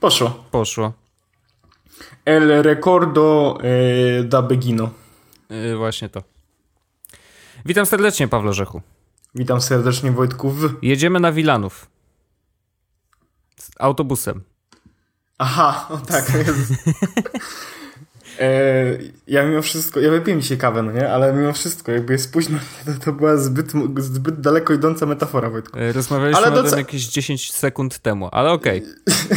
Poszło. Poszło. El recordo e, da Begino. Yy, właśnie to. Witam serdecznie, Pawle Rzechu. Witam serdecznie Wojtku. Jedziemy na Wilanów. Z autobusem. Aha, o tak. E, ja mimo wszystko, ja wypiłem dzisiaj kawę, no nie? Ale mimo wszystko, jakby jest późno, to, to była zbyt, zbyt daleko idąca metafora, Wojtku. Yy, Rozmawialiśmy Ale o tym jakieś 10 sekund temu, ale okej. Yy,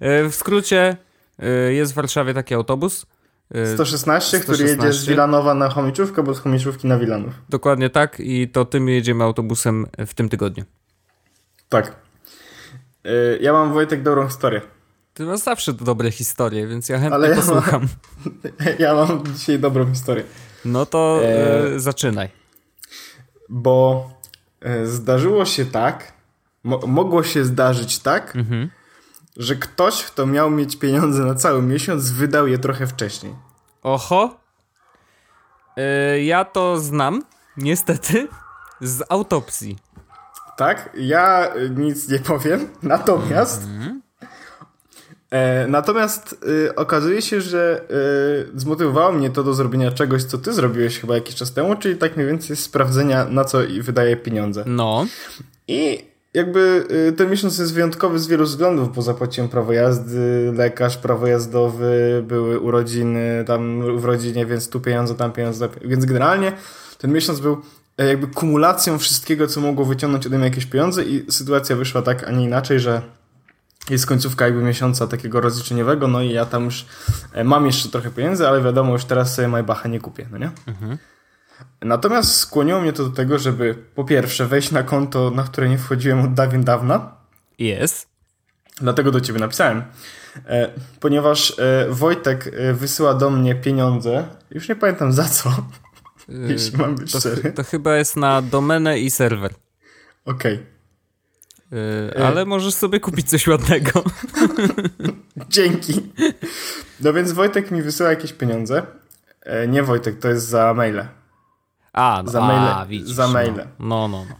w skrócie, yy, jest w Warszawie taki autobus. Yy, 116, który 116. jedzie z Wilanowa na Chomiczówkę, bo z Chomiczówki na Wilanów. Dokładnie tak i to tym jedziemy autobusem w tym tygodniu. Tak. E, ja mam, Wojtek, dobrą historię. Ty masz zawsze dobre historie, więc ja chętnie Ale ja mam- posłucham. Ja mam dzisiaj dobrą historię. No to E, zaczynaj. Bo e, zdarzyło się tak, mo mogło się zdarzyć tak, Mhm. Że ktoś, kto miał mieć pieniądze na cały miesiąc, wydał je trochę wcześniej. Oho. Yy, ja to znam, niestety, z autopsji. Tak? Ja y, nic nie powiem, natomiast. E, natomiast y, okazuje się, że y, zmotywowało mnie to do zrobienia czegoś, co ty zrobiłeś chyba jakiś czas temu, czyli tak mniej więcej sprawdzenia, na co wydaje pieniądze. No. I jakby y, ten miesiąc jest wyjątkowy z wielu względów, bo zapłaciłem prawo jazdy, lekarz, prawo jazdowy, były urodziny tam w rodzinie, więc tu pieniądze, tam pieniądze. Więc generalnie ten miesiąc był e, jakby kumulacją wszystkiego, co mogło wyciągnąć ode mnie jakieś pieniądze i sytuacja wyszła tak, a nie inaczej, że jest końcówka jakby miesiąca takiego rozliczeniowego, no i ja tam już e, mam jeszcze trochę pieniędzy, ale wiadomo, już teraz sobie Maybacha nie kupię, no nie? Natomiast skłoniło mnie to do tego, żeby po pierwsze wejść na konto, na które nie wchodziłem od dawien dawna, Jest. dlatego do ciebie napisałem, e, ponieważ e, Wojtek e, wysyła do mnie pieniądze, już nie pamiętam za co, jeśli mam być To, szczery. to chyba jest na domenę i serwer. Okej, Yy, ale możesz sobie kupić coś ładnego. dzięki. No więc Wojtek mi wysyła jakieś pieniądze. E, nie Wojtek, to jest za maile. A, no, Za a, maile- widzisz, za no. maile. No, no, no.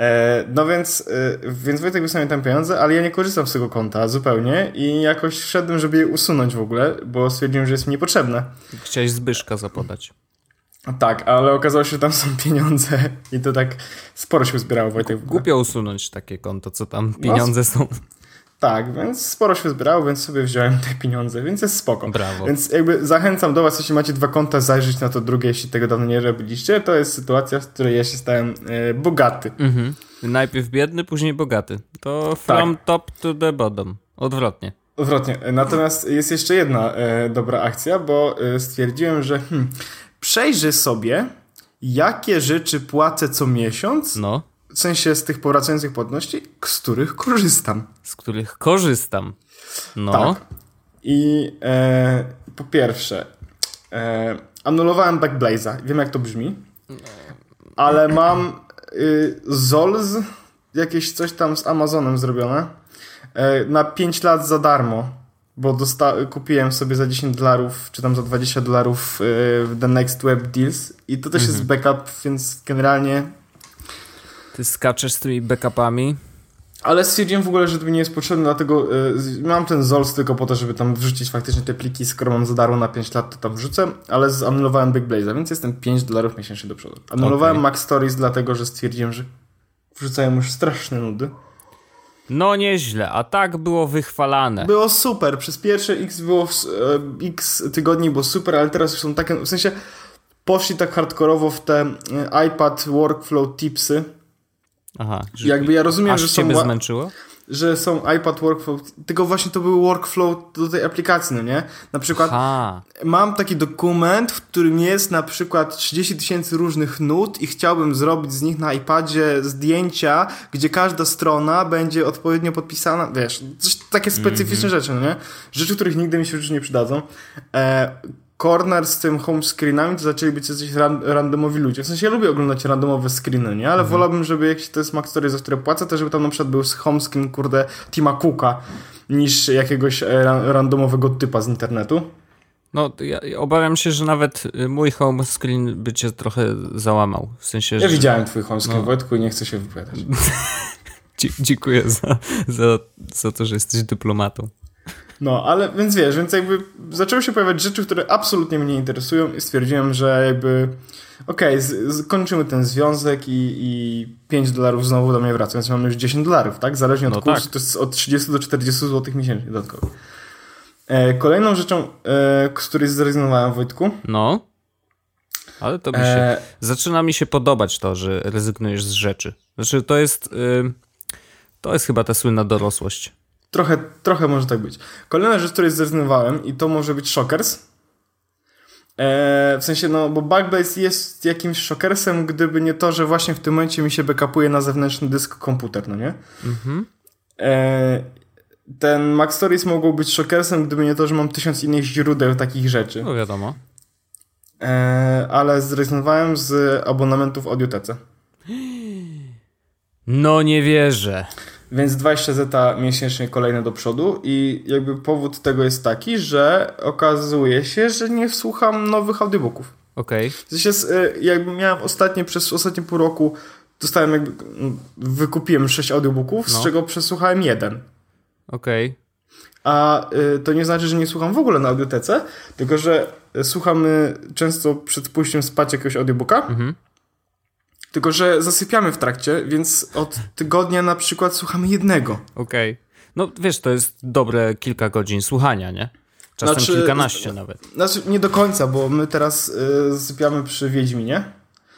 E, no więc, e, więc Wojtek wysłał mi tam pieniądze, ale ja nie korzystam z tego konta zupełnie i jakoś wszedłem, żeby je usunąć w ogóle, bo stwierdziłem, że jest mi niepotrzebne. Chciałeś Zbyszka zapodać. Tak, ale okazało się, że tam są pieniądze i to tak sporo się zbierało Wojtek. Głupio usunąć takie konto, co tam pieniądze są. Tak, więc sporo się zbierało, więc sobie wziąłem te pieniądze, więc jest spoko. Brawo. Więc jakby zachęcam do was, jeśli macie dwa konta, zajrzeć na to drugie, jeśli tego dawno nie robiliście. To jest sytuacja, w której ja się stałem e, bogaty. Mhm. Najpierw biedny, później bogaty. To from top to the bottom. Odwrotnie. Odwrotnie. Natomiast jest jeszcze jedna e, dobra akcja, bo e, stwierdziłem, że hmm, przejrzę sobie, jakie rzeczy płacę co miesiąc, No, w sensie z tych powracających płatności, z których korzystam. z których korzystam. No, Tak. I e, po pierwsze, e, anulowałem Backblaze'a. Wiem, jak to brzmi. Ale mam y, Zolz, jakieś coś tam z Amazonem zrobione, e, na 5 lat za darmo. Bo dosta- kupiłem sobie za 10 dolarów, czy tam za 20 dolarów w The Next Web Deals. I to też jest backup, więc generalnie ty skaczesz z tymi backupami. Ale stwierdziłem w ogóle, że to mi nie jest potrzebne, dlatego y, mam ten ZOLS tylko po to, żeby tam wrzucić faktycznie te pliki, skoro mam za darmo na 5 lat, to tam wrzucę, ale zanulowałem Big Blaze'a, więc jestem 5 dolarów miesięcznie do przodu. Anulowałem Okej. Max Stories, dlatego że stwierdziłem, że wrzucają już straszne nudy. No nieźle, a tak było wychwalane. Było super, przez pierwsze x było, w- e, x tygodni było super, ale teraz już są takie, w sensie poszli tak hardkorowo w te e, iPad Workflow tipsy. Aha. Że, Jakby ja rozumiem, że są zmęczyło? że są iPad Workflow, tylko właśnie to był workflow do tej aplikacji, no nie? Na przykład mam taki dokument, w którym jest na przykład 30 tysięcy różnych nut i chciałbym zrobić z nich na iPadzie zdjęcia, gdzie każda strona będzie odpowiednio podpisana, wiesz, coś, takie specyficzne rzeczy, no nie? Rzeczy, których nigdy mi się w życiu nie przydadzą. E, corner z tym home screenami to zaczęli być jacyś ran, randomowi ludzie. W sensie ja lubię oglądać randomowe screeny, nie? Ale wolałbym, żeby jak to jest Mac Story, za które płacę, to żeby tam na przykład był home screen, kurde, Tima Cooka niż jakiegoś e, ra, randomowego typa z internetu. No, ja ja obawiam się, że nawet y, mój home screen by cię trochę załamał. W sensie, Ja że widziałem twój home screen, No. Wojtku, i nie chcę się wypowiadać. Dziękuję za, za, za to, że jesteś dyplomatą. No, ale więc wiesz, więc jakby zaczęły się pojawiać rzeczy, które absolutnie mnie nie interesują i stwierdziłem, że jakby okej, okay, kończymy ten związek i, i 5 dolarów znowu do mnie wraca, więc mamy już 10 dolarów, tak? Zależnie od no kursu, tak. to jest od 30 do 40 zł miesięcznie dodatkowo. E, kolejną rzeczą, e, z której zrezygnowałem, Wojtku. No. Ale to mi się. E... Zaczyna mi się podobać to, że rezygnujesz z rzeczy. Znaczy, to jest. Y, to jest chyba ta słynna dorosłość. Trochę, trochę może tak być. Kolejna rzecz, z której zrezygnowałem, i to może być Shockers. E, w sensie, no, bo Backblaze jest jakimś shockersem, gdyby nie to, że właśnie w tym momencie mi się backupuje na zewnętrzny dysk komputer, no nie? Mhm. E, ten Mac Stories mogło być shockersem, gdyby nie to, że mam tysiąc innych źródeł takich rzeczy. No wiadomo. E, ale zrezygnowałem z abonamentów Audiotece. No nie wierzę. Więc 20 zeta miesięcznie kolejne do przodu i jakby powód tego jest taki, że okazuje się, że nie słucham nowych audiobooków. Okej. Okay. W sensie e, jakby miałem ostatnie, przez ostatnie pół roku dostałem jakby, wykupiłem 6 audiobooków, no. z czego przesłuchałem jeden. Okej. Okay. A y, to nie znaczy, że nie słucham w ogóle na audiotece, tylko że słuchamy często przed pójściem spać jakiegoś audiobooka. Mhm. Tylko, że zasypiamy w trakcie, więc od tygodnia na przykład słuchamy jednego. Okej. Okay. No wiesz, to jest dobre kilka godzin słuchania, nie? Czasem znaczy, kilkanaście nawet. Znaczy nie do końca, bo my teraz y, zasypiamy przy Wiedźminie.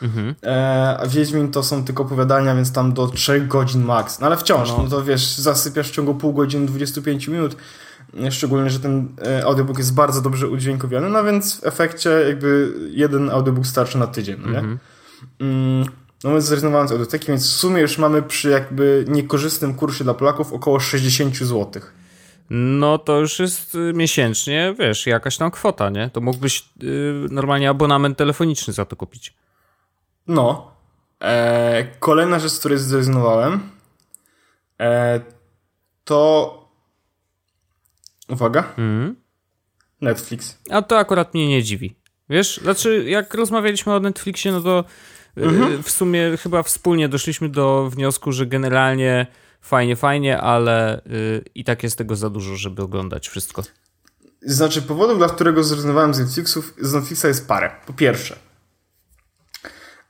Mhm. E, a Wiedźmin to są tylko opowiadania, więc tam do 3 godzin max. No ale wciąż, no. no to wiesz, zasypiasz w ciągu pół godziny, 25 minut. Szczególnie, że ten e, audiobook jest bardzo dobrze udźwiękowiony, no więc w efekcie jakby jeden audiobook starczy na tydzień, no nie? Mhm. Mm, no my zrezygnowałem z audioteki, więc w sumie już mamy przy jakby niekorzystnym kursie dla Polaków około 60 zł. No to już jest y, miesięcznie, wiesz, jakaś tam kwota, nie? To mógłbyś yy, normalnie abonament telefoniczny za to kupić. No. E, kolejna rzecz, z której zrezygnowałem, e, to. Uwaga. Mm. Netflix. A to akurat mnie nie dziwi. Wiesz, znaczy, jak rozmawialiśmy o Netflixie, no to mhm. w sumie chyba wspólnie doszliśmy do wniosku, że generalnie fajnie, fajnie, ale y, i tak jest tego za dużo, żeby oglądać wszystko. Znaczy, powodów, dla którego zrezygnowałem z Netflixów, z Netflixa jest parę. Po pierwsze,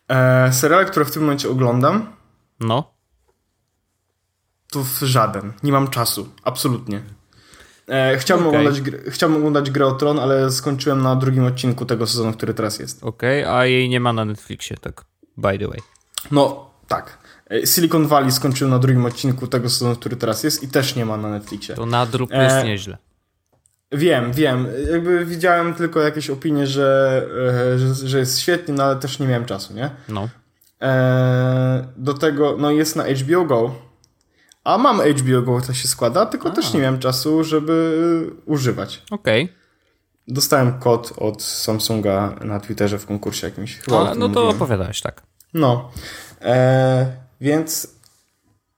E, seriale, które w tym momencie oglądam. No. To żaden. Nie mam czasu. Absolutnie. E, chciałbym, okay. oglądać, chciałbym oglądać Grę o Tron, ale skończyłem na drugim odcinku tego sezonu, który teraz jest. Okej, okay, a jej nie ma na Netflixie, tak by the way. No, tak. E, Silicon Valley skończyłem na drugim odcinku tego sezonu, który teraz jest i też nie ma na Netflixie. To nadrób jest e, nieźle. Wiem, wiem. Jakby widziałem tylko jakieś opinie, że, e, że, że jest świetnie, no ale też nie miałem czasu, nie? No. E, do tego, no jest na HBO Go. A mam HBO Go, to się składa, tylko a. też nie miałem czasu, żeby używać. Okej. Okay. Dostałem kod od Samsunga na Twitterze w konkursie jakimś. Chyba a, no to mówiłem. opowiadałeś, tak. No. E, więc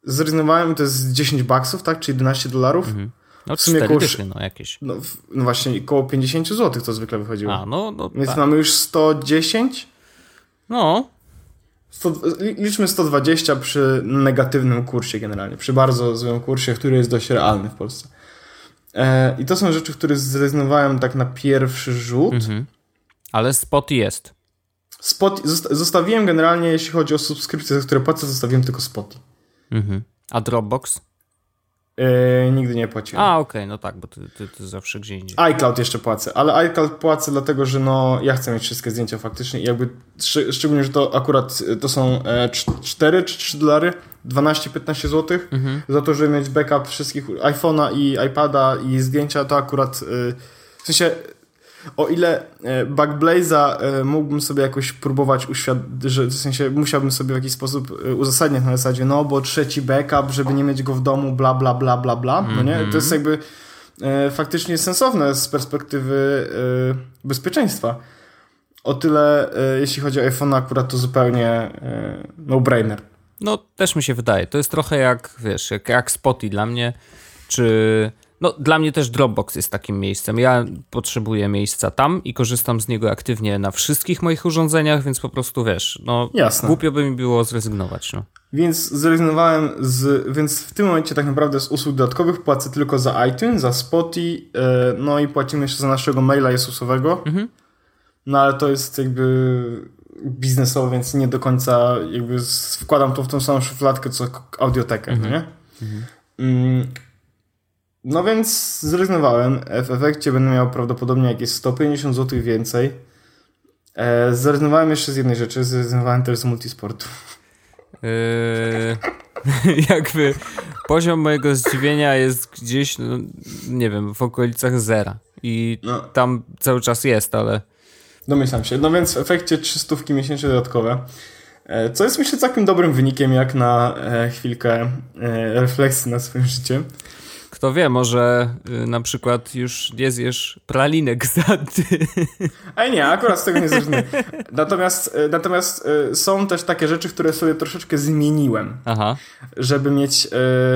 zrezygnowałem, to jest 10 baksów, tak? Czy 11 dolarów. Mhm. No w sumie koło, dychy, no jakieś. No, no, właśnie koło 50 zł to zwykle wychodziło. A, no, no Więc tak. mamy już 110? No. 100, liczmy 120 przy negatywnym kursie generalnie, przy bardzo złym kursie, który jest dość realny w Polsce. E, I to są rzeczy, które zrezygnowałem tak na pierwszy rzut. Mhm. Ale spot jest. Spot, zostawiłem generalnie, jeśli chodzi o subskrypcje, za które płacę, zostawiłem tylko spot. Mhm. A Dropbox? Yy, nigdy nie płaciłem. A, okej, okay, no tak, bo ty, ty, ty, zawsze gdzie indziej. iCloud jeszcze płacę, ale iCloud płacę dlatego, że no ja chcę mieć wszystkie zdjęcia faktycznie i jakby sz, szczególnie, że to akurat to są e, 4 czy 3 dolary, 12-15 zł mhm. za to, żeby mieć backup wszystkich iPhone'a i iPada i zdjęcia, to akurat y, w sensie o ile e, Backblaze'a e, mógłbym sobie jakoś próbować uświadomić, że w sensie musiałbym sobie w jakiś sposób e, uzasadniać na zasadzie, no bo trzeci backup, żeby nie mieć go w domu, bla, bla, bla, bla, bla, no nie? To jest jakby faktycznie sensowne z perspektywy bezpieczeństwa. O tyle, jeśli chodzi o iPhone, akurat to zupełnie no-brainer. No, też mi się wydaje. To jest trochę jak, wiesz, jak, jak Spoty dla mnie, czy No, dla mnie też Dropbox jest takim miejscem. Ja potrzebuję miejsca tam i korzystam z niego aktywnie na wszystkich moich urządzeniach, więc po prostu wiesz, no Jasne. głupio by mi było zrezygnować. No. Więc zrezygnowałem z. Więc w tym momencie tak naprawdę z usług dodatkowych płacę tylko za iTunes, za Spotify, e, no i płacimy jeszcze za naszego maila Jesusowego. Mhm. No ale to jest jakby biznesowo, więc nie do końca jakby wkładam to w tą samą szufladkę co audiotekę, Mhm. no nie? Mm, No więc zrezygnowałem. W efekcie będę miał prawdopodobnie jakieś 150 zł więcej. E, zrezygnowałem jeszcze z jednej rzeczy, zrezygnowałem też z multisportu. Yy, jakby poziom mojego zdziwienia jest gdzieś, no, nie wiem, w okolicach zera. I No. tam cały czas jest, ale Domyślam się. No więc w efekcie 300 miesięcznie dodatkowe. E, Co jest myślę całkiem dobrym wynikiem, jak na e, chwilkę e, refleksji nad swoim życiem. Kto wie, może y, na przykład już nie zjesz pralinek za ty. A nie, akurat z tego nie zrezygnuję. Natomiast, e, natomiast e, są też takie rzeczy, które sobie troszeczkę zmieniłem, Aha. żeby mieć,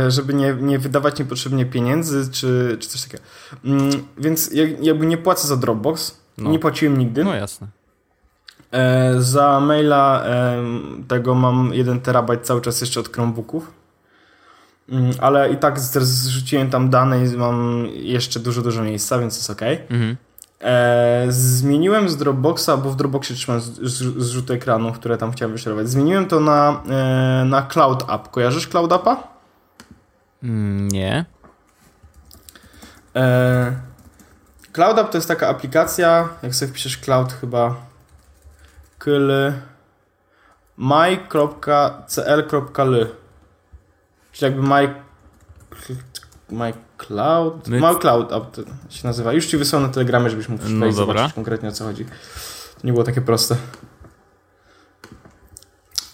e, żeby nie, nie wydawać niepotrzebnie pieniędzy, czy, czy coś takiego. Mm, Więc jak- jakby nie płacę za Dropbox, No. nie płaciłem nigdy. No jasne. E, za maila tego mam 1 terabajt cały czas jeszcze od Chromebooków. Mm, Ale i tak zrzuciłem tam dane i mam jeszcze dużo, dużo miejsca, więc jest ok. Mhm. E, zmieniłem z Dropboxa, bo w Dropboxie trzymam z- z- zrzuty ekranu, które tam chciałem wyszerować. Zmieniłem to na, e, na Cloud App. Kojarzysz Cloud Appa? Mm, Nie. E, Cloud App to jest taka aplikacja, jak sobie wpiszesz cloud chyba kl my.cl.ly czyli jakby my my cloud My- my cloud się nazywa. Już ci wysłałem na telegramie, żebyś mógł No zobaczyć konkretnie o co chodzi. To nie było takie proste.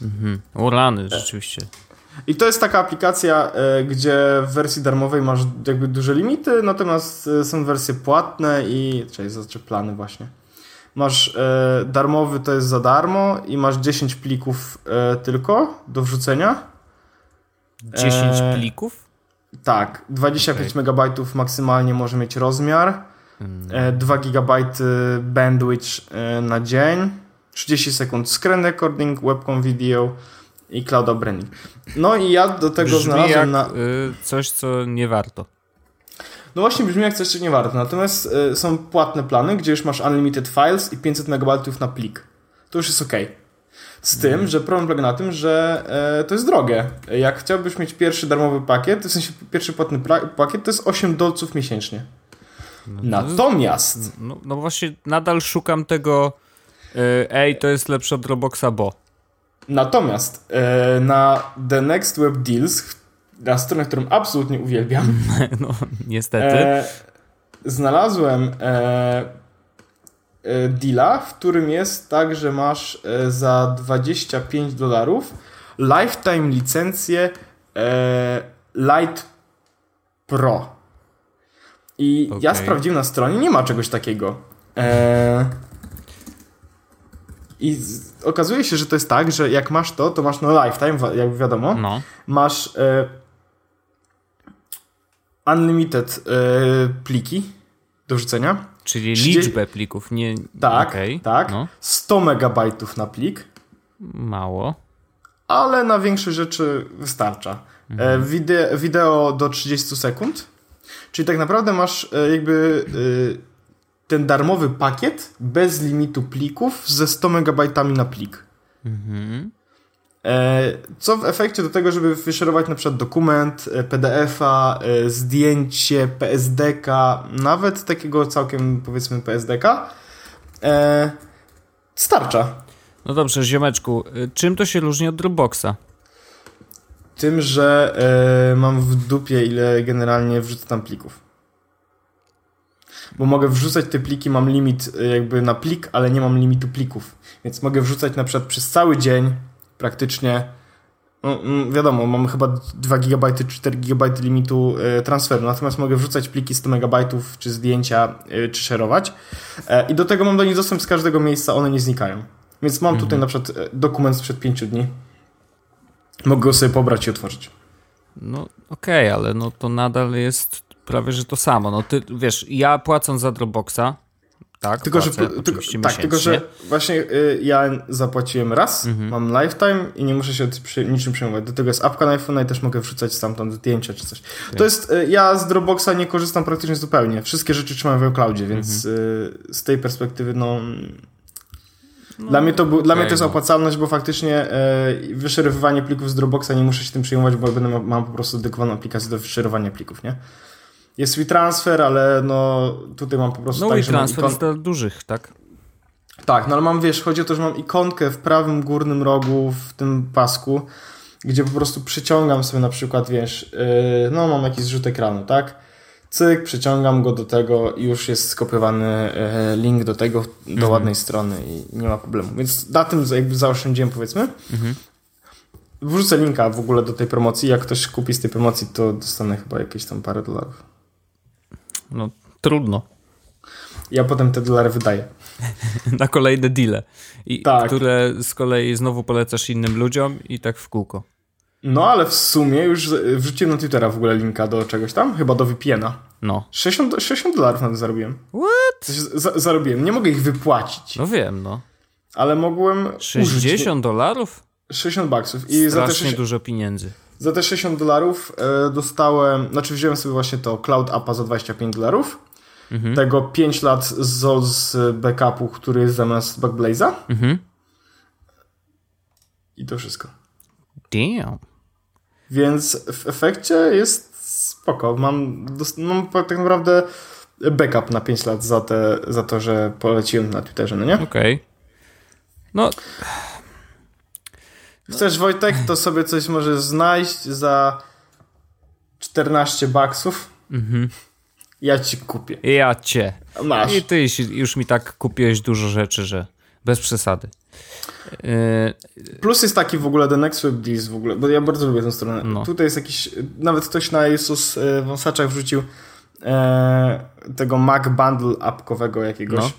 Mhm. O rany, rzeczywiście. I to jest taka aplikacja, e, gdzie w wersji darmowej masz jakby duże limity, natomiast e, są wersje płatne i. Czekaj, znaczy plany właśnie. Masz e, darmowy to jest za darmo i masz 10 plików tylko do wrzucenia. 10 Eee, plików? Tak, 25 megabajtów maksymalnie może mieć rozmiar, e, 2 gigabajty bandwidth e, na dzień, 30 sekund screen recording, webcam video i cloud branding. No i ja do tego Brzmi znalazłem jak na... y, coś, co nie warto. No właśnie brzmi jak coś, co nie warto. Natomiast są płatne plany, gdzie już masz unlimited files i 500 MB na plik. To już jest ok. Z tym, że problem polega na tym, że e, to jest drogie. Jak chciałbyś mieć pierwszy darmowy pakiet, w sensie pierwszy płatny pakiet, to jest 8 dolców miesięcznie. Natomiast No, no właśnie nadal szukam tego y, ej, to jest lepsze od Dropboxa, bo. Natomiast e, na The Next Web Deals, na stronę, którą absolutnie uwielbiam, No, niestety. e, znalazłem e, e, deala, w którym jest tak, że masz e, za 25 dolarów lifetime licencję e, Lite Pro. I ja Okej. sprawdziłem na stronie, nie ma czegoś takiego. E, I z, okazuje się, że to jest tak, że jak masz to, to masz no lifetime, jak wiadomo. No. Masz e, unlimited e, pliki do wrzucenia. Czyli 30 liczbę plików, nie. Tak, okej, tak. No, 100 megabajtów na plik, mało. ale na większe rzeczy wystarcza. E, wide, wideo do 30 sekund. Czyli tak naprawdę masz e, jakby e, ten darmowy pakiet bez limitu plików ze 100 megabajtami na plik. Mhm. E, Co w efekcie do tego, żeby wyszerować na przykład dokument, e, PDF-a, e, zdjęcie, PSDK, nawet takiego całkiem powiedzmy PSDK, starcza. No dobrze, ziomeczku, czym to się różni od Dropboxa? Tym, że mam w dupie ile generalnie wrzucę tam plików. Bo mogę wrzucać te pliki, mam limit jakby na plik, ale nie mam limitu plików. Więc mogę wrzucać na przykład przez cały dzień praktycznie. No, mm, wiadomo, mam chyba 2 GB czy 4 GB limitu e, transferu, natomiast mogę wrzucać pliki 100 MB czy zdjęcia, e, czy szerować. E, I do tego mam do nich dostęp z każdego miejsca, one nie znikają. Więc mam tutaj na przykład dokument sprzed 5 dni. Mogę go sobie pobrać i otworzyć. No okej, ale no to nadal jest prawie że to samo. No ty, wiesz, ja płacąc za Dropboxa, tak, tylko, płacę, że, tylko, tak, tylko, że właśnie y, ja zapłaciłem raz, mhm. mam lifetime i nie muszę się przy, niczym przejmować. Do tego jest apka na iPhone'a i też mogę wrzucać stamtąd zdjęcia czy coś. Okay. To jest, y, ja z Dropboxa nie korzystam praktycznie zupełnie. Wszystkie rzeczy trzymam w iCloudzie, więc mhm. y, z tej perspektywy, no... No, dla mnie to, był, okay, dla mnie to jest no. opłacalność, bo faktycznie e, wyszerowywanie plików z Dropboxa nie muszę się tym przejmować, bo będę, mam po prostu dedykowaną aplikację do wyszerowania plików, nie? Jest WeTransfer, ale no tutaj mam po prostu no, tak, WeTransfer ikon... jest dla dużych, tak? Tak, no ale mam, wiesz, chodzi o to, że mam ikonkę w prawym górnym rogu w tym pasku, gdzie po prostu przyciągam sobie na przykład, wiesz, yy, no mam jakiś zrzut ekranu, tak? Cyk, przyciągam go do tego i już jest skopiowany yy, link do tego, do mhm. ładnej strony i nie ma problemu. Więc na tym jakby zaoszczędziłem, powiedzmy. Mhm. Wrzucę linka w ogóle do tej promocji. Jak ktoś kupi z tej promocji, to dostanę chyba jakieś tam parę dolarów. No, trudno. Ja potem te dolary wydaję. Na kolejne deale. I, tak. Które z kolei znowu polecasz innym ludziom i tak w kółko. No, ale w sumie już wrzuciłem na Twittera w ogóle linka do czegoś tam, chyba do VPN-a. No. 60, 60 dolarów na to zarobiłem. What? Za, zarobiłem. Nie mogę ich wypłacić. No wiem, no. Ale mogłem 60 dolarów? 60 baksów. I Strasznie za te 60, dużo pieniędzy. Za te 60 dolarów e, dostałem, znaczy wziąłem sobie właśnie to Cloud Appa za 25 dolarów. Mhm. Tego 5 lat z, z backupu, który jest zamiast Backblaze'a. Mhm. I to wszystko. Damn. Więc w efekcie jest spoko. Mam, mam tak naprawdę backup na 5 lat za, te, za to, że poleciłem na Twitterze, no nie? Okej. Okay. No... Chcesz Wojtek, to sobie coś może znaleźć za 14 baksów. Mhm. Ja ci kupię. Ja cię. Masz. I ty już mi tak kupiłeś dużo rzeczy, że bez przesady. Yy... Plus jest taki w ogóle The Next Web Deals w ogóle, bo ja bardzo lubię tę stronę. No. Tutaj jest jakiś, nawet ktoś na Jesus e, wąsaczach wrzucił e, tego Mac Bundle apkowego jakiegoś. No.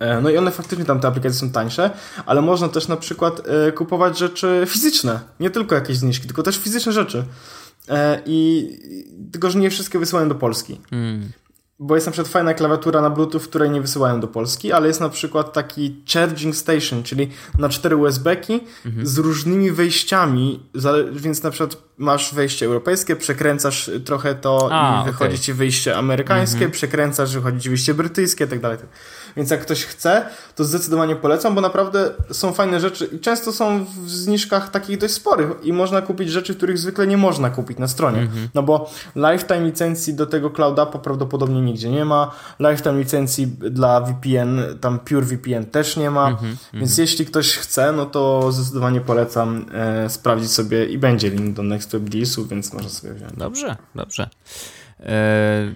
E, no i one faktycznie tam te aplikacje są tańsze, ale można też na przykład e, kupować rzeczy fizyczne, nie tylko jakieś zniżki, tylko też fizyczne rzeczy. E, I tylko, że nie wszystkie wysyłają do Polski. Mm. Bo jest na przykład fajna klawiatura na Bluetooth, której nie wysyłają do Polski, ale jest na przykład taki charging station, czyli na cztery USB-ki mhm. z różnymi wejściami, więc na przykład masz wejście europejskie, przekręcasz trochę to A, i wychodzi okay. ci wyjście amerykańskie, mhm. przekręcasz, wychodzi ci wyjście brytyjskie, tak dalej. Więc jak ktoś chce, to zdecydowanie polecam, bo naprawdę są fajne rzeczy i często są w zniżkach takich dość sporych i można kupić rzeczy, których zwykle nie można kupić na stronie. Mhm. No bo lifetime licencji do tego clouda prawdopodobnie nigdzie nie ma. Lifetime licencji dla VPN, tam Pure VPN też nie ma. Mhm. Więc mhm. jeśli ktoś chce, no to zdecydowanie polecam e, sprawdzić sobie i będzie link do Next Web Dealsów, więc można sobie wziąć. Dobrze, dobrze. E,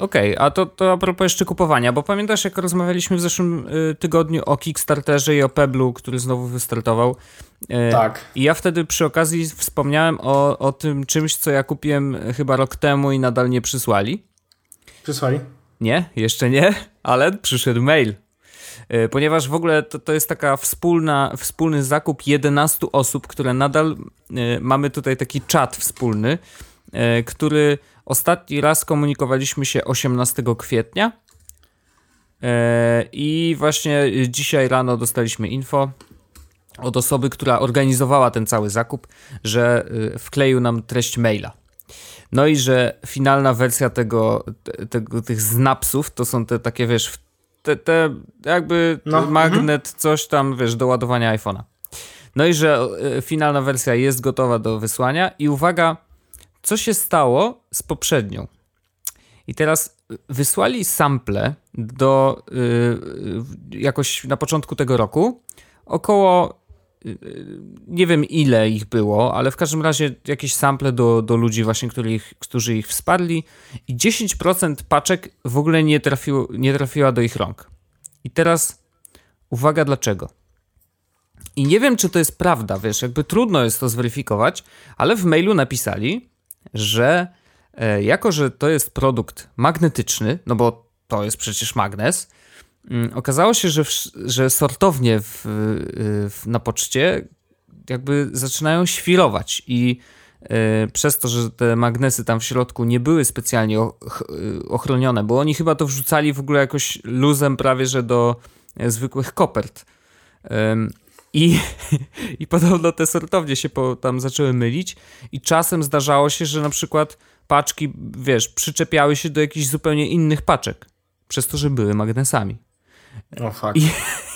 Okej, okay, a to, to a propos jeszcze kupowania, bo pamiętasz jak rozmawialiśmy w zeszłym y, tygodniu o Kickstarterze i o Peblu, który znowu wystartował? Y, tak. I ja wtedy przy okazji wspomniałem o, o tym czymś, co ja kupiłem chyba rok temu i nadal nie przysłali. Przysłali? Nie, jeszcze nie, ale przyszedł mail. Y, ponieważ w ogóle to, to jest taka wspólna, wspólny zakup 11 osób, które nadal mamy tutaj taki czat wspólny, który Ostatni raz komunikowaliśmy się 18 kwietnia e, i właśnie dzisiaj rano dostaliśmy info od osoby, która organizowała ten cały zakup, że e, wkleił nam treść maila. No i że finalna wersja tego, tego tych znapsów to są te takie, wiesz, te, te jakby no. magnet, mhm. coś tam, wiesz, do ładowania iPhone'a. No i że e, finalna wersja jest gotowa do wysłania i uwaga, co się stało z poprzednią. I teraz wysłali sample do yy, jakoś na początku tego roku. Około nie wiem ile ich było, ale w każdym razie jakieś sample do, do ludzi właśnie, których, którzy ich wsparli i 10% paczek w ogóle nie, trafiło, nie trafiła do ich rąk. I teraz uwaga dlaczego. I nie wiem, czy to jest prawda, wiesz, jakby trudno jest to zweryfikować, ale w mailu napisali, że e, jako, że to jest produkt magnetyczny, no bo to jest przecież magnes, okazało się, że, w, że sortownie w, w, na poczcie jakby zaczynają świrować i przez to, że te magnesy tam w środku nie były specjalnie ochronione, bo oni chyba to wrzucali w ogóle jakoś luzem prawie, że do zwykłych kopert. I, I podobno te sortownie się po, tam zaczęły mylić i czasem zdarzało się, że na przykład paczki, wiesz, przyczepiały się do jakichś zupełnie innych paczek, przez to, że były magnesami. O fuck. I,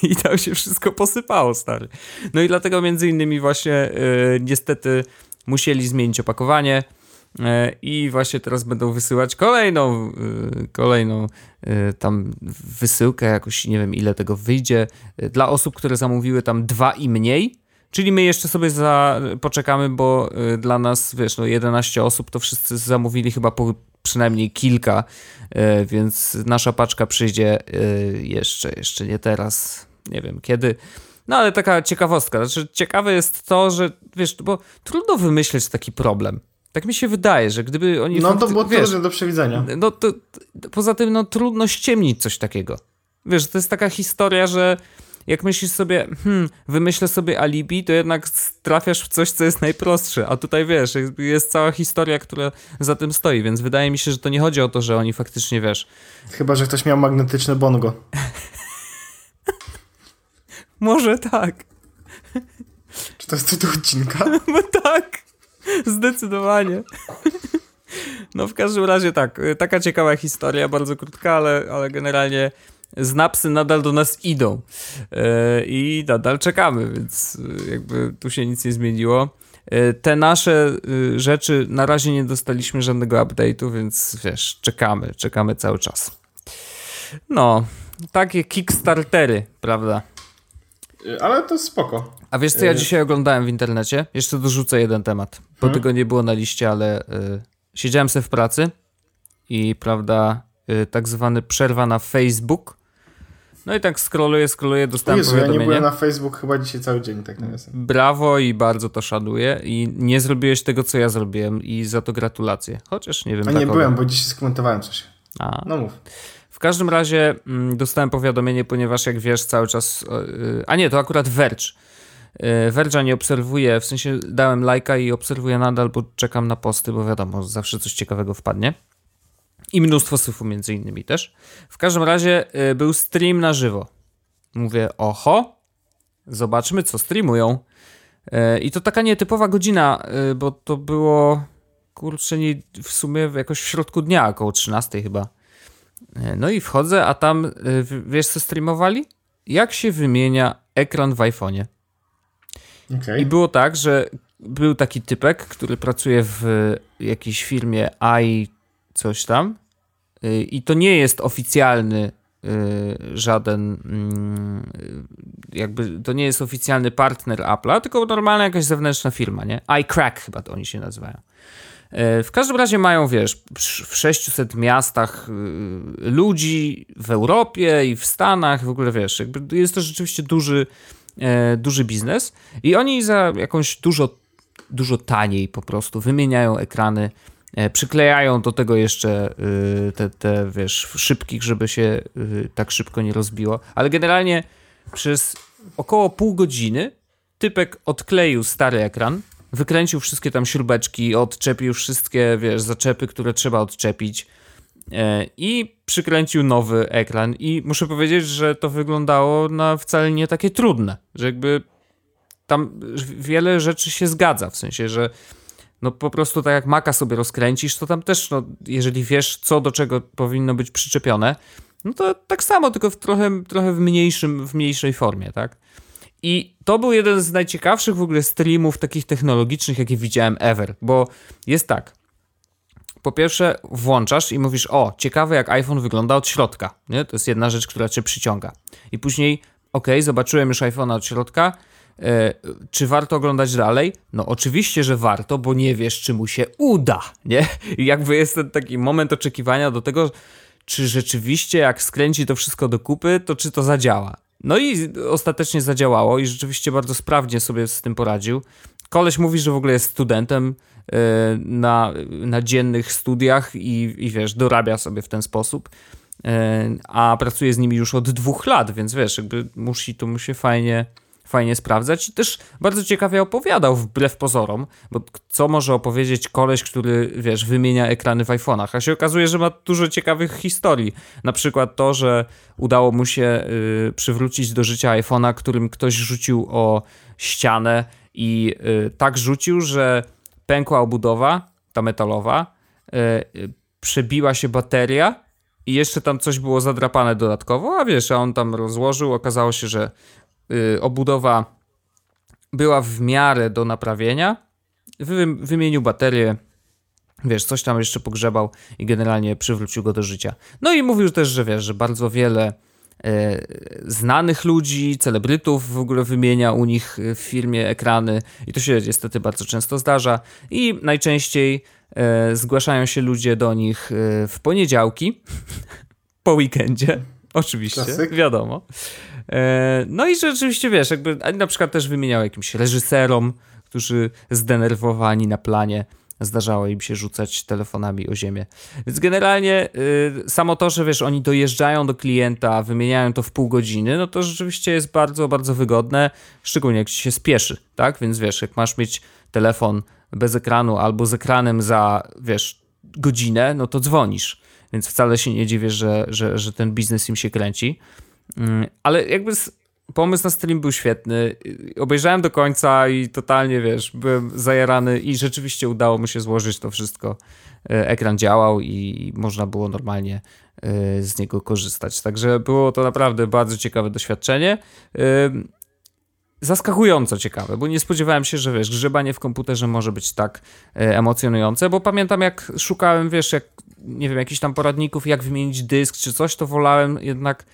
I tam się wszystko posypało, stary. No i dlatego między innymi właśnie yy, niestety musieli zmienić opakowanie, E, i właśnie teraz będą wysyłać kolejną, e, kolejną e, tam wysyłkę, jakoś nie wiem ile tego wyjdzie, dla osób, które zamówiły tam dwa i mniej, czyli my jeszcze sobie za, poczekamy, bo dla nas, wiesz, no 11 osób to wszyscy zamówili chyba po przynajmniej kilka, więc nasza paczka przyjdzie jeszcze, jeszcze nie teraz, nie wiem kiedy. No ale taka ciekawostka, znaczy ciekawe jest to, że wiesz, bo trudno wymyśleć taki problem. Tak mi się wydaje, że gdyby oni... No to było wiesz, do przewidzenia. No to, poza tym no trudno ściemnić coś takiego. Wiesz, to jest taka historia, że jak myślisz sobie, hmm, wymyślę sobie alibi, to jednak trafiasz w coś, co jest najprostsze. A tutaj wiesz, jest cała historia, która za tym stoi, więc wydaje mi się, że to nie chodzi o to, że oni faktycznie wiesz. Chyba, że ktoś miał magnetyczne bongo. Może tak. Czy to jest tytuł odcinka? No tak. Zdecydowanie. No w każdym razie tak, taka ciekawa historia, bardzo krótka, ale, ale generalnie znapsy nadal do nas idą yy, i nadal czekamy, więc e, jakby tu się nic nie zmieniło. Yy, te nasze rzeczy na razie nie dostaliśmy żadnego update'u, więc wiesz, czekamy, czekamy cały czas. No, takie Kickstartery, prawda? Ale to spoko. A wiesz, co ja dzisiaj oglądałem w internecie? Jeszcze dorzucę jeden temat, bo hmm? tego nie było na liście, ale y, siedziałem sobie w pracy i, prawda, y, tak zwany przerwa na Facebook. No i tak scrolluję, scrolluję, dostałem Jezu, powiadomienie. ja nie byłem na Facebook chyba dzisiaj cały dzień, tak nawiasem. Brawo i bardzo to szanuję i nie zrobiłeś tego, co ja zrobiłem i za to gratulacje. Chociaż nie wiem. A nie byłem, bo dzisiaj skomentowałem coś. A. No mów. W każdym razie mm, dostałem powiadomienie, ponieważ jak wiesz, cały czas. Yy, a nie, to akurat Verge. Yy, Verge'a nie obserwuję, w sensie dałem lajka i obserwuję nadal, bo czekam na posty, bo wiadomo, zawsze coś ciekawego wpadnie. I mnóstwo syfu między innymi też. W każdym razie yy, był stream na żywo. Mówię, oho, zobaczmy co streamują. Yy, I to taka nietypowa godzina, yy, bo to było kurczę, nie, w sumie jakoś w środku dnia, około 13 chyba. E, no i wchodzę, a tam, e, wiesz co streamowali? Jak się wymienia ekran w iPhone'ie. Okay. I było tak, że był taki typek, który pracuje w jakiejś firmie i coś tam e, i to nie jest oficjalny żaden mm, jakby to nie jest oficjalny partner Apple'a, tylko normalna jakaś zewnętrzna firma, nie? iCrack chyba to oni się nazywają. E, w każdym razie mają, wiesz, w 600 miastach y, ludzi w Europie i w Stanach, w ogóle wiesz, jakby jest to rzeczywiście duży, duży biznes i oni za jakąś dużo, dużo taniej po prostu wymieniają ekrany, przyklejają do tego jeszcze y, te, te wiesz, szybkich, żeby się y, tak szybko nie rozbiło, ale generalnie przez około pół godziny typek odkleił stary ekran, wykręcił wszystkie tam śrubeczki, odczepił wszystkie, wiesz, zaczepy, które trzeba odczepić e, i przykręcił nowy ekran. I muszę powiedzieć, że to wyglądało na wcale nie takie trudne, że jakby tam wiele rzeczy się zgadza, w sensie, że no po prostu tak jak maka sobie rozkręcisz, to tam też, no, jeżeli wiesz, co do czego powinno być przyczepione, no to tak samo, tylko w trochę, trochę w, mniejszym, w mniejszej formie, tak? I to był jeden z najciekawszych w ogóle streamów takich technologicznych, jakie widziałem ever, bo jest tak. Po pierwsze, włączasz i mówisz: O, ciekawe, jak iPhone wygląda od środka. Nie? To jest jedna rzecz, która cię przyciąga. I później, ok, zobaczyłem już iPhone'a od środka. E, czy warto oglądać dalej? No, oczywiście, że warto, bo nie wiesz, czy mu się uda. Nie? I jakby jest ten taki moment oczekiwania do tego, czy rzeczywiście, jak skręci to wszystko do kupy, to czy to zadziała. No i ostatecznie zadziałało i rzeczywiście bardzo sprawnie sobie z tym poradził. Koleś mówi, że w ogóle jest studentem e, na, na dziennych studiach i, i wiesz, dorabia sobie w ten sposób. E, a pracuje z nimi już od dwóch lat, więc wiesz, jakby musi to mu się fajnie, fajnie sprawdzać i też bardzo ciekawie opowiadał wbrew pozorom, bo co może opowiedzieć koleś, który, wiesz, wymienia ekrany w iPhone'ach, a się okazuje, że ma dużo ciekawych historii. Na przykład to, że udało mu się y, przywrócić do życia iPhone'a, którym ktoś rzucił o ścianę i y, tak rzucił, że pękła obudowa, ta metalowa, y, y przebiła się bateria i jeszcze tam coś było zadrapane dodatkowo, a wiesz, a on tam rozłożył, okazało się, że obudowa była w miarę do naprawienia, wy, wymienił baterię, wiesz, coś tam jeszcze pogrzebał i generalnie przywrócił go do życia. No i mówił też, że wiesz, że bardzo wiele e, znanych ludzi, celebrytów w ogóle wymienia u nich w firmie ekrany i to się niestety bardzo często zdarza. I najczęściej e, zgłaszają się ludzie do nich w poniedziałki po weekendzie, oczywiście, Klasyk. wiadomo. E, no i rzeczywiście, wiesz, jakby na przykład też wymieniał jakimś reżyserom, którzy zdenerwowani na planie zdarzało im się rzucać telefonami o ziemię. Więc generalnie y, samo to, że wiesz, oni dojeżdżają do klienta, wymieniają to w pół godziny, no to rzeczywiście jest bardzo, bardzo wygodne, szczególnie jak ci się spieszy, tak? Więc wiesz, jak masz mieć telefon bez ekranu albo z ekranem za, wiesz, godzinę, no to dzwonisz. Więc wcale się nie dziwię, że, że, że ten biznes im się kręci. Mm, ale jakby pomysł na stream był świetny. Obejrzałem do końca i totalnie, wiesz, byłem zajarany i rzeczywiście udało mi się złożyć to wszystko. E, ekran działał i można było normalnie e, z niego korzystać. Także było to naprawdę bardzo ciekawe doświadczenie. E, zaskakująco ciekawe, bo nie spodziewałem się, że wiesz, grzebanie w komputerze może być tak emocjonujące, bo pamiętam jak szukałem, wiesz, jak nie wiem, jakichś tam poradników, jak wymienić dysk czy coś, to wolałem jednak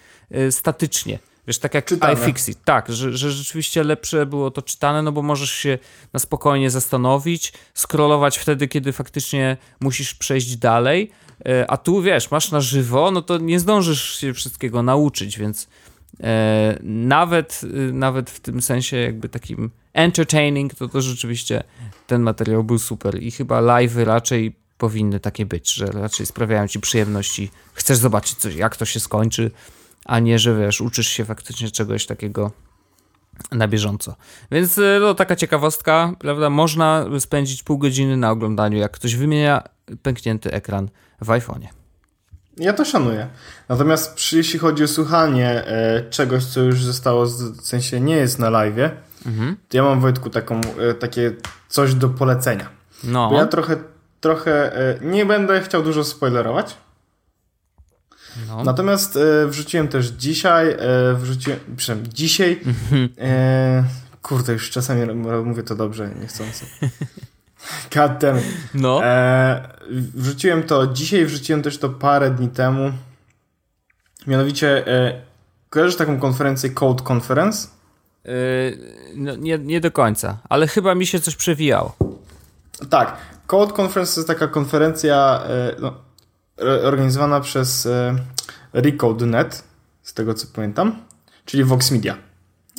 statycznie Wiesz, tak jak czytane. iFixit, tak, że, że rzeczywiście lepsze było to czytane, no bo możesz się na spokojnie zastanowić, scrollować wtedy, kiedy faktycznie musisz przejść dalej, e, a tu wiesz, masz na żywo, no to nie zdążysz się wszystkiego nauczyć, więc e, nawet, e, nawet w tym sensie jakby takim entertaining, to to rzeczywiście ten materiał był super i chyba live raczej powinny takie być, że raczej sprawiają ci przyjemności, chcesz zobaczyć coś, jak to się skończy, a nie, że wiesz, uczysz się faktycznie czegoś takiego na bieżąco. Więc e, no, taka ciekawostka, prawda? Można spędzić pół godziny na oglądaniu, jak ktoś wymienia pęknięty ekran w iPhone'ie. Ja to szanuję. Natomiast przy, jeśli chodzi o słuchanie e, czegoś, co już zostało, w sensie nie jest na live, mhm. to ja mam Wojtku taką, e, takie coś do polecenia. No. Bo ja trochę, trochę e, nie będę chciał dużo spoilerować, no. Natomiast e, wrzuciłem też dzisiaj, e, wrzuciłem, przynajmniej dzisiaj, e, kurde, już czasami mówię to dobrze, niechcący. It. No. E, wrzuciłem to dzisiaj, wrzuciłem też to parę dni temu. Mianowicie, e, kojarzysz taką konferencję Code Conference? Yy, no, nie, nie do końca, ale chyba mi się coś przewijało. Tak. Code Conference to jest taka konferencja, e, no, organizowana przez e, Recode.net, z tego co pamiętam, czyli Vox Media.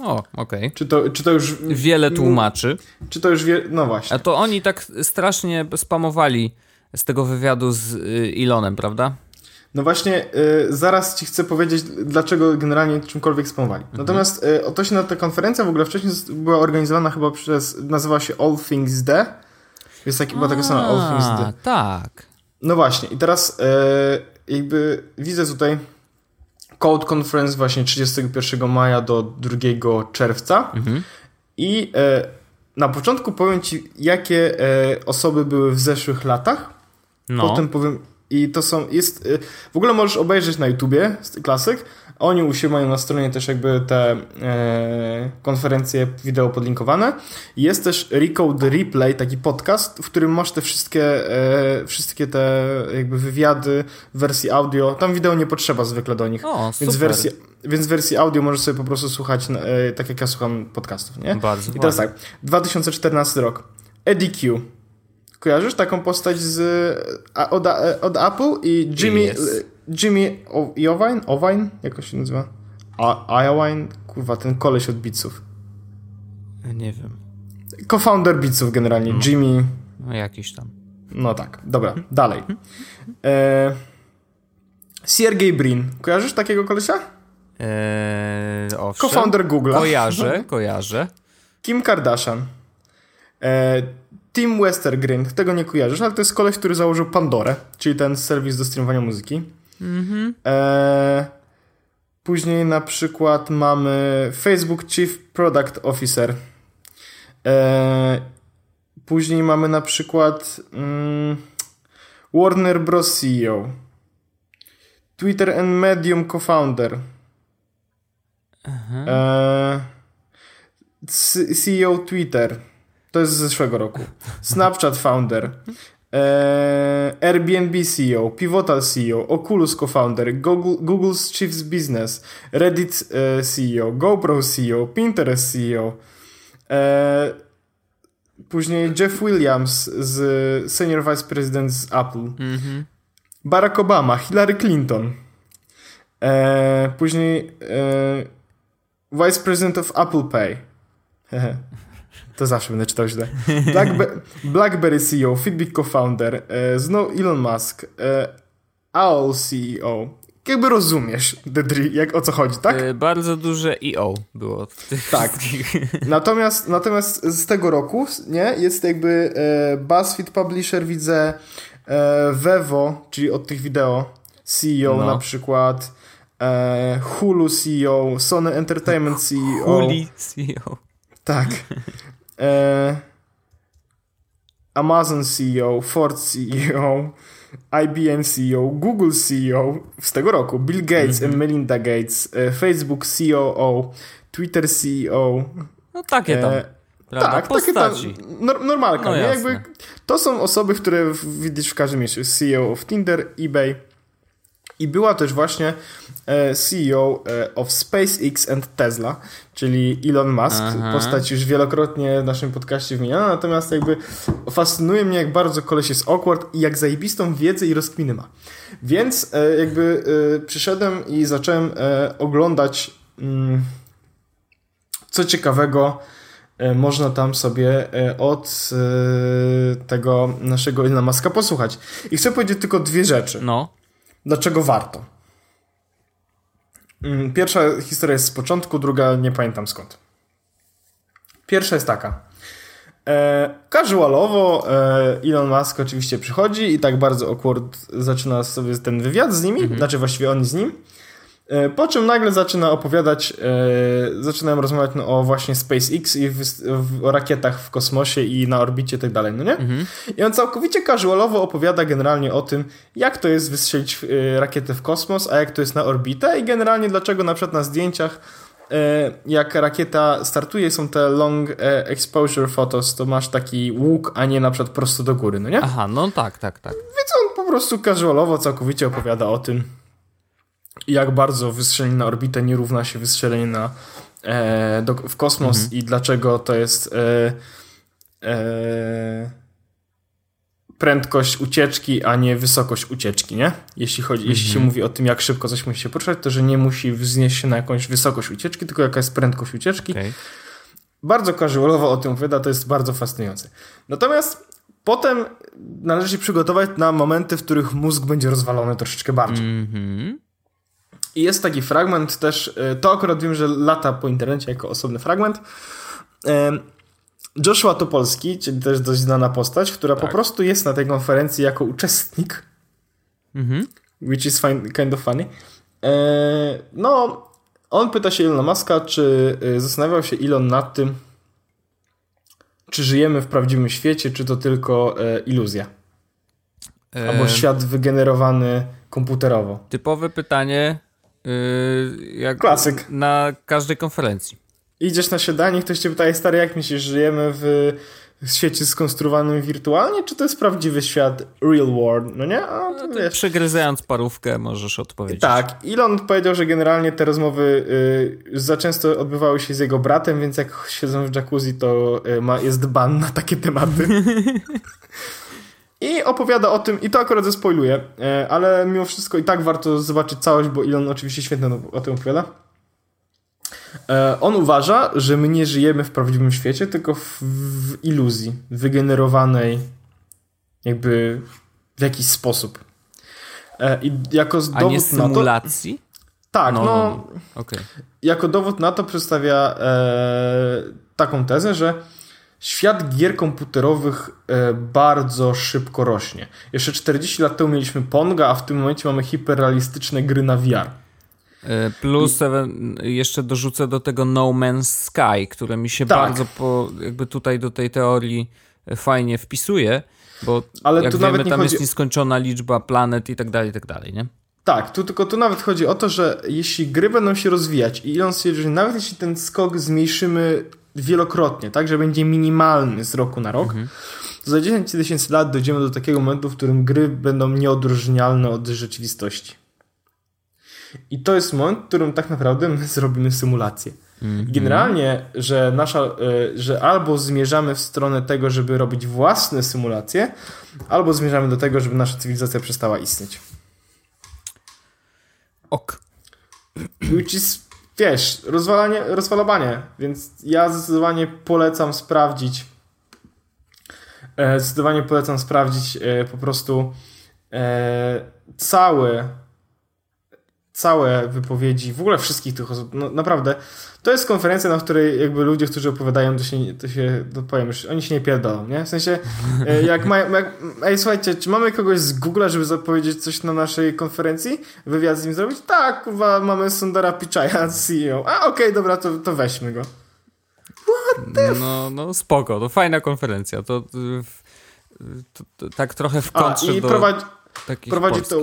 O, okej. Okay. Czy, to, czy to już... Wiele tłumaczy. Czy to już wie... No właśnie. A to oni tak strasznie spamowali z tego wywiadu z y, Elonem, prawda? No właśnie, y, zaraz ci chcę powiedzieć, dlaczego generalnie czymkolwiek spamowali. Mhm. Natomiast y, to się na ta konferencja w ogóle wcześniej była organizowana chyba przez, nazywała się All Things D. Jest taki, była taka strona All Things D. tak. No właśnie, i teraz e, jakby widzę tutaj Code Conference właśnie 31 maja do 2 czerwca mhm. i e, na początku powiem Ci, jakie e, osoby były w zeszłych latach. No. Potem powiem, i to są, jest, y, w ogóle możesz obejrzeć na YouTubie klasyk. Oni u siebie mają na stronie też jakby te e, konferencje wideo podlinkowane. Jest też Recode Replay, taki podcast, w którym masz te wszystkie, e, wszystkie te jakby wywiady w wersji audio. Tam wideo nie potrzeba zwykle do nich. O, więc wersji, więc wersji audio możesz sobie po prostu słuchać e, tak jak ja słucham podcastów, nie? Bardzo I teraz tak, 2014 rok. Eddie Q Kojarzysz taką postać z, od, od Apple i Jimmy, yes. Jimmy Iovine? Ovine? Jak się nazywa? Iovine? Kurwa, ten koleś od Beatsów. Nie wiem. Co-founder Beatsów generalnie, no. Jimmy... No jakiś tam. No tak, dobra, dalej. E... Siergiej Brin. Kojarzysz takiego kolesia? Eee, owszem. Co-founder Google'a. Kojarzę, kojarzę. Kim Kardashian. E, Tim Westergren, tego nie kojarzysz, ale to jest koleś, który założył Pandorę, czyli ten serwis do streamowania muzyki. Mhm. E, później na przykład mamy Facebook Chief Product Officer. E, później mamy na przykład mm, Warner Bros. CEO. Twitter and Medium co-founder. E, CEO Twitter. To jest z zeszłego roku. Snapchat founder. E, Airbnb CEO, Pivotal CEO, Oculus co-founder, Google, Google's Chief Business, Reddit e, CEO, GoPro CEO, Pinterest CEO. E, później Jeff Williams z Senior Vice President z Apple. Mhm. Barack Obama, Hillary Clinton. E, później e, Vice President of Apple Pay. To zawsze będę czytał źle. Blackbe- BlackBerry CEO, Fitbit co-founder, e, znowu Elon Musk, e, AOL CEO. Jakby rozumiesz, Dedri, jak o co chodzi, tak? E, bardzo duże EO było Tak. Natomiast, natomiast z tego roku, nie, jest jakby e, BuzzFeed Publisher, widzę e, Vevo, czyli od tych wideo, CEO No. na przykład, e, Hulu CEO, Sony Entertainment CEO. Huli CEO. Tak. E, Amazon CEO, Ford CEO, IBM CEO, Google CEO z tego roku, Bill Gates and Melinda Gates, e, Facebook COO, Twitter CEO. No takie tam. E, prawda? tak, takie tam, nor- normalka, No nie? Jakby, to są osoby, które widzisz w każdym miejscu. CEO of Tinder, eBay i była też właśnie e, CEO e, of SpaceX and Tesla, czyli Elon Musk, Aha. postać już wielokrotnie w naszym podcaście wymieniana, natomiast jakby fascynuje mnie, jak bardzo koleś jest awkward i jak zajebistą wiedzę i rozkminy ma. Więc e, jakby przyszedłem i zacząłem oglądać mm, co ciekawego można tam sobie od tego naszego Elona Muska posłuchać. I chcę powiedzieć tylko dwie rzeczy. No. Dlaczego warto? Mm, Pierwsza historia jest z początku, druga nie pamiętam skąd. Pierwsza jest taka. E, casualowo e, Elon Musk oczywiście przychodzi i tak bardzo awkward zaczyna sobie ten wywiad z nimi, znaczy właściwie oni z nim. E, po czym nagle zaczyna opowiadać, e, zaczynają rozmawiać no, o właśnie SpaceX i w, w, o rakietach w kosmosie i na orbicie i tak dalej, no nie? I on całkowicie casualowo opowiada generalnie o tym, jak to jest wystrzelić e, rakietę w kosmos, a jak to jest na orbitę i generalnie dlaczego na przykład na zdjęciach e, jak rakieta startuje, są te long exposure photos, to masz taki łuk, a nie na przykład prosto do góry, no nie? Aha, no tak, tak, tak. Więc on po prostu casualowo całkowicie opowiada o tym, jak bardzo wystrzelenie na orbitę nie równa się wystrzelenie na, e, do, w kosmos i dlaczego to jest e, e, prędkość ucieczki, a nie wysokość ucieczki, nie? Jeśli, chodzi, jeśli się mówi o tym, jak szybko coś musi się poruszać, to że nie musi wznieść się na jakąś wysokość ucieczki, tylko jaka jest prędkość ucieczki. Okej. Bardzo casualowo o tym opowiada, to jest bardzo fascynujące. Natomiast potem należy się przygotować na momenty, w których mózg będzie rozwalony troszeczkę bardziej. Mhm. I jest taki fragment też, e, to akurat wiem, że lata po internecie jako osobny fragment. E, Joshua Topolski, czyli też dość znana postać, która po prostu jest na tej konferencji jako uczestnik, Mhm. which is fine, kind of funny. E, no, on pyta się Elona Muska, czy zastanawiał się Elon nad tym, czy żyjemy w prawdziwym świecie, czy to tylko iluzja, albo świat wygenerowany komputerowo. Typowe pytanie, yy, Klasyk. na każdej konferencji. Idziesz na siadanie, ktoś cię pyta, stary, jak myślisz, żyjemy w świecie skonstruowanym wirtualnie, czy to jest prawdziwy świat real world, no nie? A, to wiesz. Przegryzając parówkę możesz odpowiedzieć. Tak, Elon powiedział, że generalnie te rozmowy y, za często odbywały się z jego bratem, więc jak siedzą w jacuzzi, to y, ma, jest ban na takie tematy. I opowiada o tym, i to akurat zespoiluję, y, ale mimo wszystko i tak warto zobaczyć całość, bo Elon oczywiście świetnie o tym opowiada. E, On uważa, że my nie żyjemy w prawdziwym świecie, tylko w, w iluzji, wygenerowanej jakby w jakiś sposób. E, I jako A dowód nie na to... symulacji? Tak, no, No, no, no, Okej. jako dowód na to przedstawia e, taką tezę, że świat gier komputerowych e, bardzo szybko rośnie. Jeszcze 40 lat temu mieliśmy Ponga, a w tym momencie mamy hiperrealistyczne gry na VR. E, Plus ewen- jeszcze dorzucę do tego No Man's Sky, które mi się Tak. bardzo po, jakby tutaj do tej teorii e, fajnie wpisuje, bo Ale jak wiemy, tam chodzi- jest nieskończona liczba planet i tak dalej, i tak dalej, nie? Tak, tu tylko tu nawet chodzi o to, że jeśli gry będą się rozwijać i Elon stwierdził, że nawet jeśli ten skok zmniejszymy wielokrotnie, tak, że będzie minimalny z roku na rok, to za 10 tysięcy lat dojdziemy do takiego momentu, w którym gry będą nieodróżnialne od rzeczywistości. I to jest moment, w którym tak naprawdę my zrobimy symulację. Generalnie, że nasza, y, że albo zmierzamy w stronę tego, żeby robić własne symulacje, albo zmierzamy do tego, żeby nasza cywilizacja przestała istnieć. Ok. Which is, wiesz, rozwalanie, rozwalobanie, więc ja zdecydowanie polecam sprawdzić e, zdecydowanie polecam sprawdzić e, po prostu e, całe całe wypowiedzi, w ogóle wszystkich tych osób, no naprawdę, to jest konferencja, na której jakby ludzie, którzy opowiadają, to się, to się to powiem już, oni się nie pierdolą, nie? W sensie, e, jak mają, jak, ej słuchajcie, czy mamy kogoś z Google'a, żeby zapowiedzieć coś na naszej konferencji? Wywiad z nim zrobić? Tak, kurwa, mamy Sundara Pichaia, CEO. A, okej, dobra, to, to weźmy go. No, no spoko, to fajna konferencja. To, y, y, to, to tak trochę w A, kontrze i do prowadzi, prowadzi to.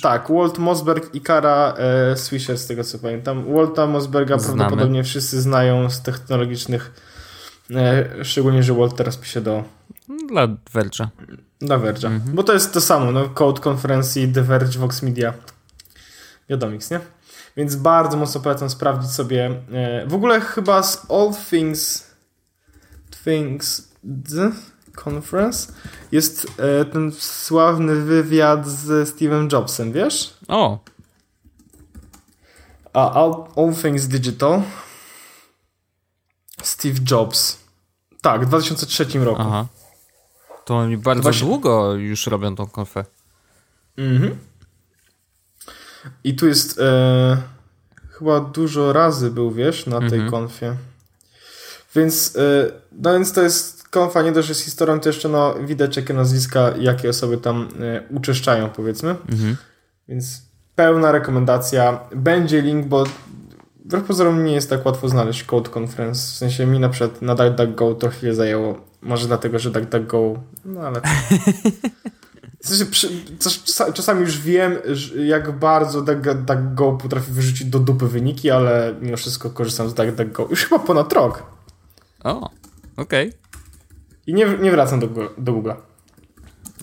Tak, Walt Mosberg i Kara e, Swisher, z tego co pamiętam. Walta Mosberga Znamy. prawdopodobnie wszyscy znają z technologicznych, e, szczególnie, że Walt teraz pisze do Dla Verge'a. dla Verge'a. Bo to jest to samo, no, Code konferencji The Verge, Vox Media. Wiadomix, nie? Więc bardzo mocno polecam sprawdzić sobie. E, w ogóle chyba z All Things Things Conference jest e, ten sławny wywiad z Steve'em Jobsem, wiesz? O, A All, All Things Digital Steve Jobs. Tak, w 2003 roku. aha. To oni bardzo Właśnie- długo już robią tą konfę. Mhm. I tu jest e, chyba dużo razy był, wiesz, na tej Mhm. konfie. Więc, e, no więc to jest konfa nie dość, że z historią, to jeszcze no, widać jakie nazwiska, jakie osoby tam uczeszczają, powiedzmy. Mhm. Więc pełna rekomendacja. Będzie link, bo wbrew pozorom nie jest tak łatwo znaleźć Code Conference. W sensie mi na przykład na DuckDuckGo to chwilę zajęło. Może dlatego, że DuckDuckGo... No ale... W sensie przy, czas- czasami już wiem, jak bardzo Duck- DuckDuckGo potrafi wyrzucić do dupy wyniki, ale mimo wszystko korzystam z DuckDuckGo już chyba ponad rok. O, okej. I nie, nie wracam do, do Google'a.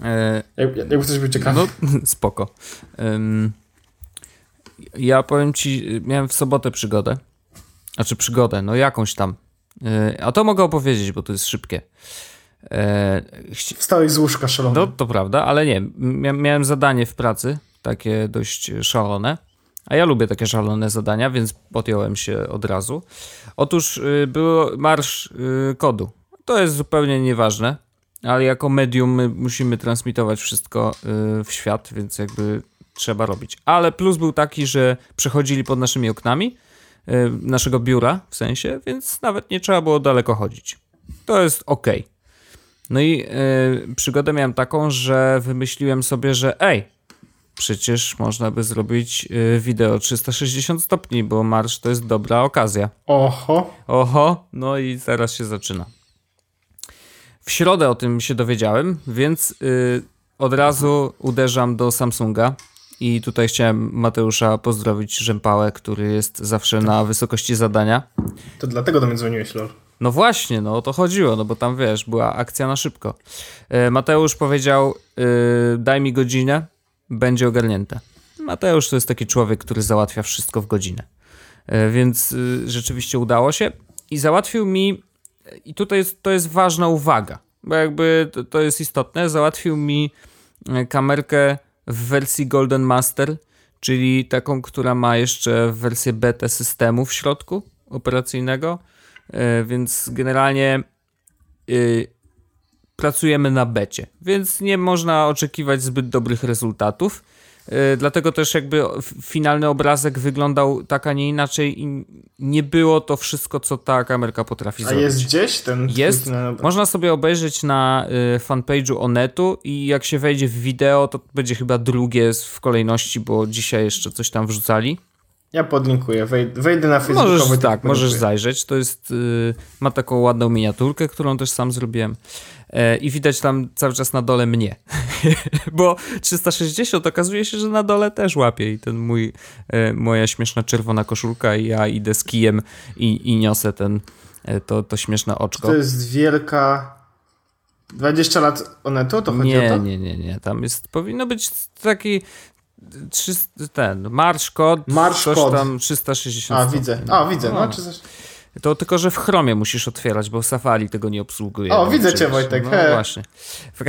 E, Jak, jakby coś był ciekawy. No, spoko. Ym, ja powiem ci, miałem w sobotę przygodę. Znaczy przygodę, no jakąś tam. Yy, a to mogę opowiedzieć, bo to jest szybkie. E, chci- Wstałeś z łóżka szalony. no to prawda, ale nie. Mia miałem zadanie w pracy, takie dość szalone. A ja lubię takie szalone zadania, więc podjąłem się od razu. Otóż y, był marsz y, kodu. To jest zupełnie nieważne, ale jako medium my musimy transmitować wszystko y, w świat, więc jakby trzeba robić. Ale plus był taki, że przechodzili pod naszymi oknami, y, naszego biura w sensie, więc nawet nie trzeba było daleko chodzić. To jest ok. No i y, przygodę miałem taką, że wymyśliłem sobie, że ej, przecież można by zrobić y, wideo 360 stopni, bo marsz to jest dobra okazja. Oho. Oho, no i zaraz się zaczyna. W środę o tym się dowiedziałem, więc y, od razu uderzam do Samsunga. I tutaj chciałem Mateusza pozdrowić Rzępałę, który jest zawsze na wysokości zadania. To dlatego do mnie dzwoniłeś, lol. No właśnie, no o to chodziło, no bo tam wiesz, była akcja na szybko. E, Mateusz powiedział: y, Daj mi godzinę, będzie ogarnięte. Mateusz to jest taki człowiek, który załatwia wszystko w godzinę. E, Więc y, rzeczywiście udało się i załatwił mi, i tutaj jest, to jest ważna uwaga, bo jakby to, to jest istotne, załatwił mi e, kamerkę w wersji Golden Master, czyli taką, która ma jeszcze wersję beta systemu w środku operacyjnego. E, więc generalnie y, pracujemy na becie, więc nie można oczekiwać zbyt dobrych rezultatów. Y, dlatego też jakby finalny obrazek wyglądał tak, a nie inaczej i nie było to wszystko, co ta kamerka potrafi a zrobić. A jest gdzieś ten... Jest, można sobie obejrzeć na y, fanpage'u Onetu i jak się wejdzie w wideo, to będzie chyba drugie w kolejności, bo dzisiaj jeszcze coś tam wrzucali. Ja podlinkuję, wejdę na Facebook. Możesz, tak, możesz zajrzeć. To jest, yy, ma taką ładną miniaturkę, którą też sam zrobiłem. E, I widać tam cały czas na dole mnie. Bo 360 okazuje się, że na dole też łapie i ten mój, e, moja śmieszna czerwona koszulka i ja idę z kijem i, i niosę ten, e, to, to śmieszne oczko. To jest wielka 20 lat Onetu, to chodzi nie, o to? Nie, nie, nie. Tam jest, powinno być taki ten, marsz kod, marsz coś kod. tam 360 A, widzę, a, widzę, no, no czy coś... To tylko, że w Chromie musisz otwierać, bo Safari tego nie obsługuje. O, widzę cię Wojtek. No He. właśnie. W.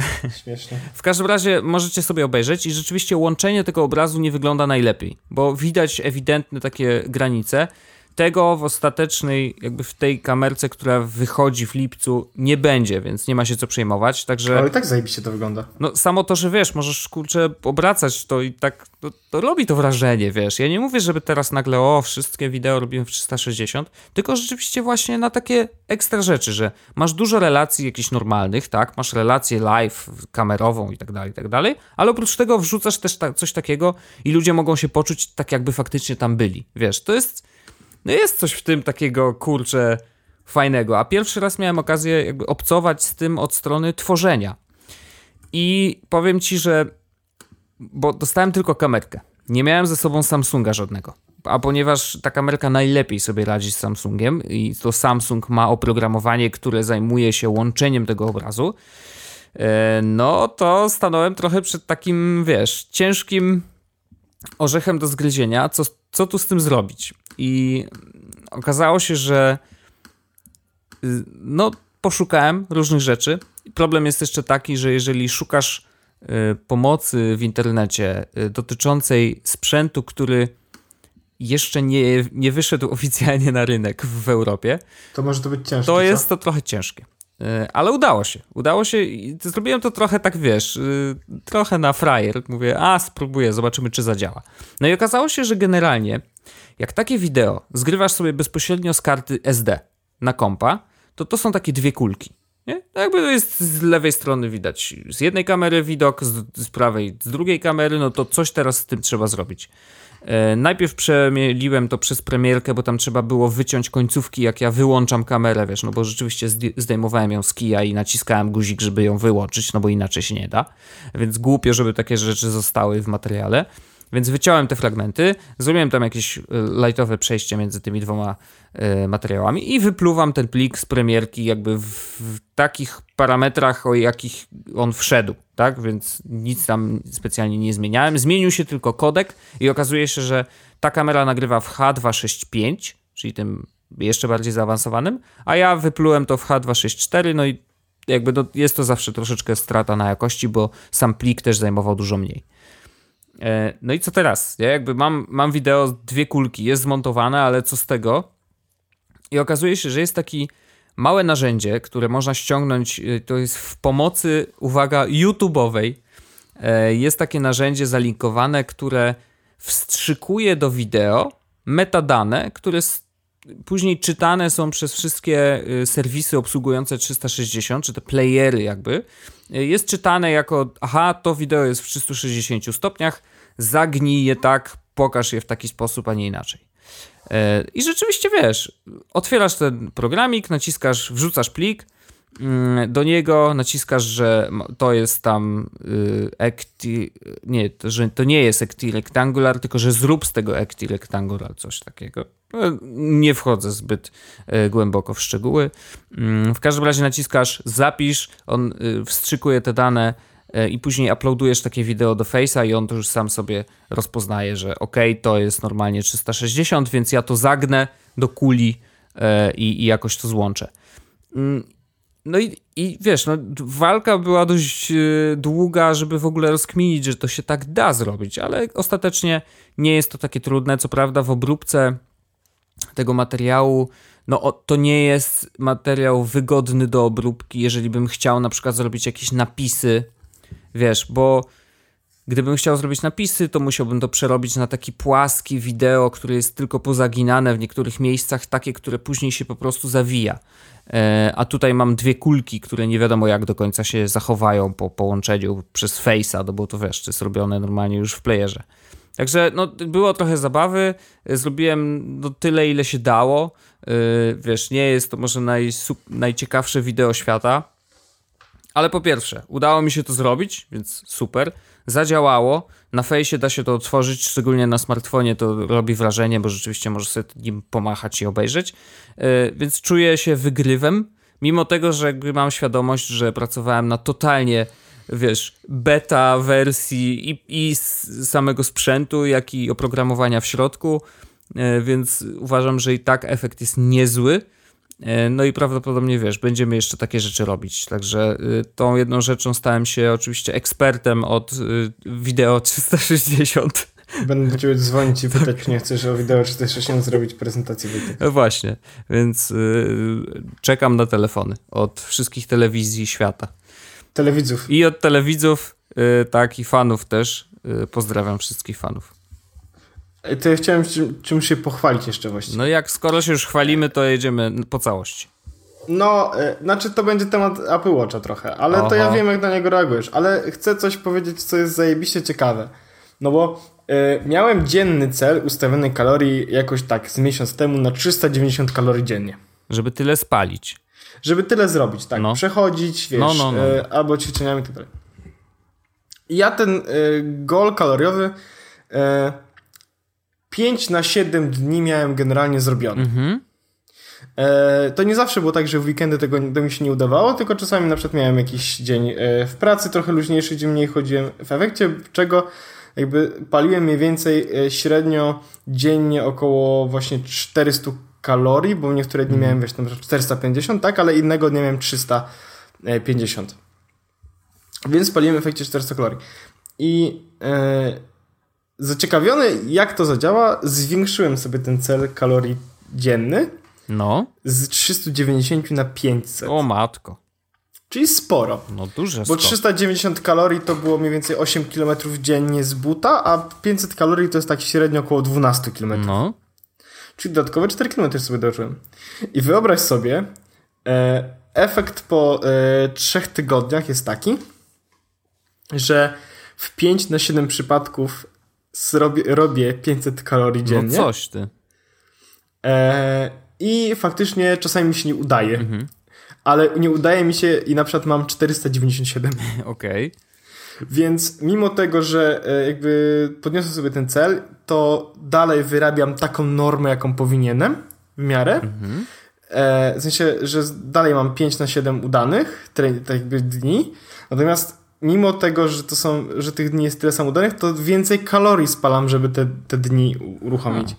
W każdym razie możecie sobie obejrzeć i rzeczywiście łączenie tego obrazu nie wygląda najlepiej, bo widać ewidentne takie granice. Tego w ostatecznej, jakby w tej kamerce, która wychodzi w lipcu, nie będzie, więc nie ma się co przejmować. Także. Ale tak zajebiście to wygląda. No, samo to, że wiesz, możesz kurczę obracać to i tak. To, to robi to wrażenie, wiesz. Ja nie mówię, żeby teraz nagle, o, wszystkie wideo robimy w 360, tylko rzeczywiście właśnie na takie ekstra rzeczy, że masz dużo relacji jakichś normalnych, tak? Masz relację live, kamerową i tak dalej, i tak dalej, ale oprócz tego wrzucasz też ta, coś takiego i ludzie mogą się poczuć tak, jakby faktycznie tam byli. Wiesz, to jest no jest coś w tym takiego, kurczę, fajnego. A pierwszy raz miałem okazję jakby obcować z tym od strony tworzenia. I powiem ci, że bo dostałem tylko kamerkę. Nie miałem ze sobą Samsunga żadnego. A ponieważ ta kamerka najlepiej sobie radzi z Samsungiem i to Samsung ma oprogramowanie, które zajmuje się łączeniem tego obrazu, e, no to stanąłem trochę przed takim, wiesz, ciężkim orzechem do zgryzienia, co, co tu z tym zrobić. I okazało się, że y, no, poszukałem różnych rzeczy. Problem jest jeszcze taki, że jeżeli szukasz y, pomocy w internecie y, dotyczącej sprzętu, który jeszcze nie, nie wyszedł oficjalnie na rynek w Europie, to może to być ciężkie. To jest to trochę ciężkie. Ale udało się. Udało się i zrobiłem to trochę tak, wiesz, trochę na frajer. Mówię, a spróbuję, zobaczymy, czy zadziała. No i okazało się, że generalnie jak takie wideo zgrywasz sobie bezpośrednio z karty SD na kompa, to to są takie dwie kulki. Nie? Jakby to jest z lewej strony widać z jednej kamery widok, z, z prawej z drugiej kamery, no to coś teraz z tym trzeba zrobić. E, najpierw przemieliłem to przez premierkę, bo tam trzeba było wyciąć końcówki, jak ja wyłączam kamerę, wiesz, no bo rzeczywiście zdejmowałem ją z kija i naciskałem guzik, żeby ją wyłączyć, no bo inaczej się nie da. Więc głupio, żeby takie rzeczy zostały w materiale. Więc wyciąłem te fragmenty, zrobiłem tam jakieś e, lightowe przejście między tymi dwoma y, materiałami i wypluwam ten plik z premierki jakby w, takich parametrach, o jakich on wszedł, tak? Więc nic tam specjalnie nie zmieniałem. Zmienił się tylko kodek i okazuje się, że ta kamera nagrywa w H265, czyli tym jeszcze bardziej zaawansowanym, a ja wyplułem to w H264, no i jakby jest to zawsze troszeczkę strata na jakości, bo sam plik też zajmował dużo mniej. E, no i co teraz? Ja jakby mam, mam wideo, dwie kulki, jest zmontowane, ale co z tego? I okazuje się, że jest taki małe narzędzie, które można ściągnąć, e, to jest w pomocy, uwaga, YouTube'owej. E, jest takie narzędzie zalinkowane, które wstrzykuje do wideo metadane, które później czytane są przez wszystkie serwisy obsługujące 360, czy te playery jakby. Jest czytane jako, aha, to wideo jest w 360 stopniach, zagnij je tak, pokaż je w taki sposób, a nie inaczej. E, I rzeczywiście wiesz, otwierasz ten programik, naciskasz, wrzucasz plik, do niego naciskasz, że to jest tam y, acti, nie, to, że to nie jest acti rectangular, tylko że zrób z tego acti rectangular coś takiego. No, nie wchodzę zbyt e, głęboko w szczegóły. Mm, w każdym razie naciskasz zapisz, on y, wstrzykuje te dane i później uploadujesz takie wideo do Face'a i on to już sam sobie rozpoznaje, że ok, to jest normalnie 360, więc ja to zagnę do kuli i, i jakoś to złączę. No i, i wiesz, no, walka była dość e, długa, żeby w ogóle rozkminić, że to się tak da zrobić, ale ostatecznie nie jest to takie trudne. Co prawda, w obróbce tego materiału, no to nie jest materiał wygodny do obróbki, jeżeli bym chciał na przykład zrobić jakieś napisy Wiesz, bo Gdybym chciał zrobić napisy, to musiałbym to przerobić na taki płaski wideo, które jest tylko pozaginane w niektórych miejscach, takie, które później się po prostu zawija. E, a tutaj mam dwie kulki, które nie wiadomo jak do końca się zachowają po połączeniu przez Face'a, no bo to wiesz, to jest robione normalnie już w playerze. Także no, było trochę zabawy, zrobiłem no, tyle, ile się dało. Yy, wiesz, nie jest to może naj, najciekawsze wideo świata, ale po pierwsze, udało mi się to zrobić, więc super. Zadziałało. Na fejsie da się to otworzyć, szczególnie na smartfonie to robi wrażenie, bo rzeczywiście możesz sobie nim pomachać i obejrzeć. Yy, więc czuję się wygrywem, mimo tego, że jakby mam świadomość, że pracowałem na totalnie wiesz, beta wersji i, i samego sprzętu, jak i oprogramowania w środku, yy, więc uważam, że i tak efekt jest niezły. E, no i prawdopodobnie wiesz, będziemy jeszcze takie rzeczy robić. Także y, tą jedną rzeczą stałem się oczywiście ekspertem od y, wideo 360. Będę do ciebie dzwonić i pytać, czy nie chcesz o wideo 360 zrobić prezentację. No właśnie, więc y, czekam na telefony od wszystkich telewizji świata. Telewidzów. I od telewidzów, tak, i fanów też. Pozdrawiam wszystkich fanów. To ja chciałem czym, czymś się pochwalić jeszcze właściwie. No jak skoro się już chwalimy, to jedziemy po całości. No, y, znaczy to będzie temat Apple Watcha trochę, ale Oho. to ja wiem jak na niego reagujesz, ale chcę coś powiedzieć, co jest zajebiście ciekawe. No bo y, miałem dzienny cel ustawiony kalorii jakoś tak z miesiąc temu na 390 kalorii dziennie. Żeby tyle spalić. Żeby tyle zrobić, tak. No. Przechodzić, wiesz, no, no, no. Y, albo ćwiczeniami i tak. Ja ten goal kaloriowy 5 na 7 dni miałem generalnie zrobione. Mhm. E, to nie zawsze było tak, że w weekendy tego to mi się nie udawało, tylko czasami na przykład miałem jakiś dzień e, w pracy, trochę luźniejszy, gdzie mniej chodziłem. W efekcie czego jakby paliłem mniej więcej e, średnio dziennie około właśnie 400 kalorii, bo niektóre dni mm. miałem wiesz, 450, tak, ale innego dnia miałem 350. Więc paliłem w efekcie 400 kalorii. I e, zaciekawiony, jak to zadziała, zwiększyłem sobie ten cel kalorii dzienny. No. Z 390 na 500. O matko. Czyli sporo. No duże Bo 390 kalorii to było mniej więcej 8 km dziennie z buta, a 500 kalorii to jest tak średnio około 12 km. No. Czyli dodatkowe 4 km sobie dożyłem. I wyobraź sobie, e, efekt po e, 3 tygodniach jest taki, że w 5 na 7 przypadków zrobię, robię 500 kalorii no dziennie. No coś ty. E, I faktycznie czasami mi się nie udaje. Mhm. Ale nie udaje mi się i na przykład mam 497. Okej. Okay. Więc mimo tego, że e, jakby podniosłem sobie ten cel, to dalej wyrabiam taką normę, jaką powinienem w miarę. Mhm. E, w sensie, że dalej mam 5 na 7 udanych tak jakby dni. Natomiast mimo tego, że to są, że tych dni jest tyle samo danych, to więcej kalorii spalam, żeby te, te dni uruchomić.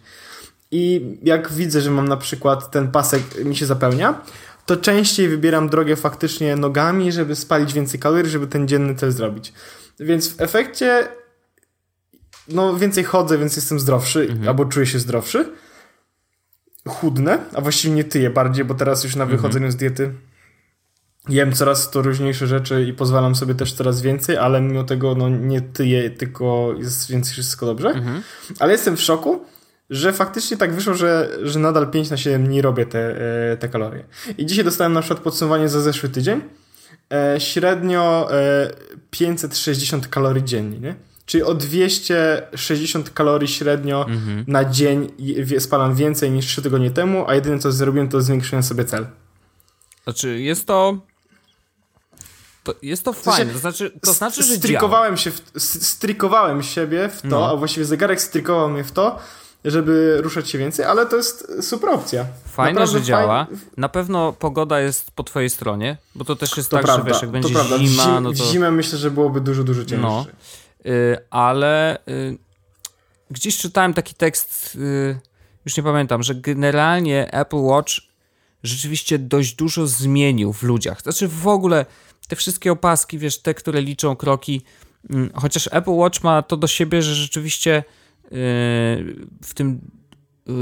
I jak widzę, że mam na przykład ten pasek mi się zapełnia, to częściej wybieram drogę faktycznie nogami, żeby spalić więcej kalorii, żeby ten dzienny cel zrobić. Więc w efekcie no więcej chodzę, więc jestem zdrowszy, mhm. albo czuję się zdrowszy. Chudnę, a właściwie nie tyję bardziej, bo teraz już na mhm. wychodzeniu mhm. z diety jem coraz to różniejsze rzeczy i pozwalam sobie też coraz więcej, ale mimo tego no, nie tyję, tylko jest więcej wszystko dobrze. Mhm. Ale jestem w szoku, że faktycznie tak wyszło, że, że nadal 5 na 7 dni robię te, e, te kalorie. I dzisiaj dostałem na przykład podsumowanie za zeszły tydzień. E, średnio 560 e, kalorii dziennie, nie? Czyli o 260 kalorii średnio mhm. na dzień spalam więcej niż 3 tygodnie temu, a jedyne co zrobiłem to zwiększyłem sobie cel. Znaczy jest to to jest to fajne, to znaczy, to znaczy że strikowałem się, w, strikowałem siebie w to, no. a właściwie zegarek strykował mnie w to, żeby ruszać się więcej, ale to jest super opcja. Fajne, Naprawdę że działa. Na pewno pogoda jest po twojej stronie, bo to też jest to tak, prawda, że wiesz, jak będzie zima, zim, no to... W zimę myślę, że byłoby dużo, dużo cięższe. No. Y, ale y, gdzieś czytałem taki tekst, y, już nie pamiętam, że generalnie Apple Watch rzeczywiście dość dużo zmienił w ludziach. Znaczy w ogóle te wszystkie opaski, wiesz, te, które liczą kroki, mm, chociaż Apple Watch ma to do siebie, że rzeczywiście yy, w tym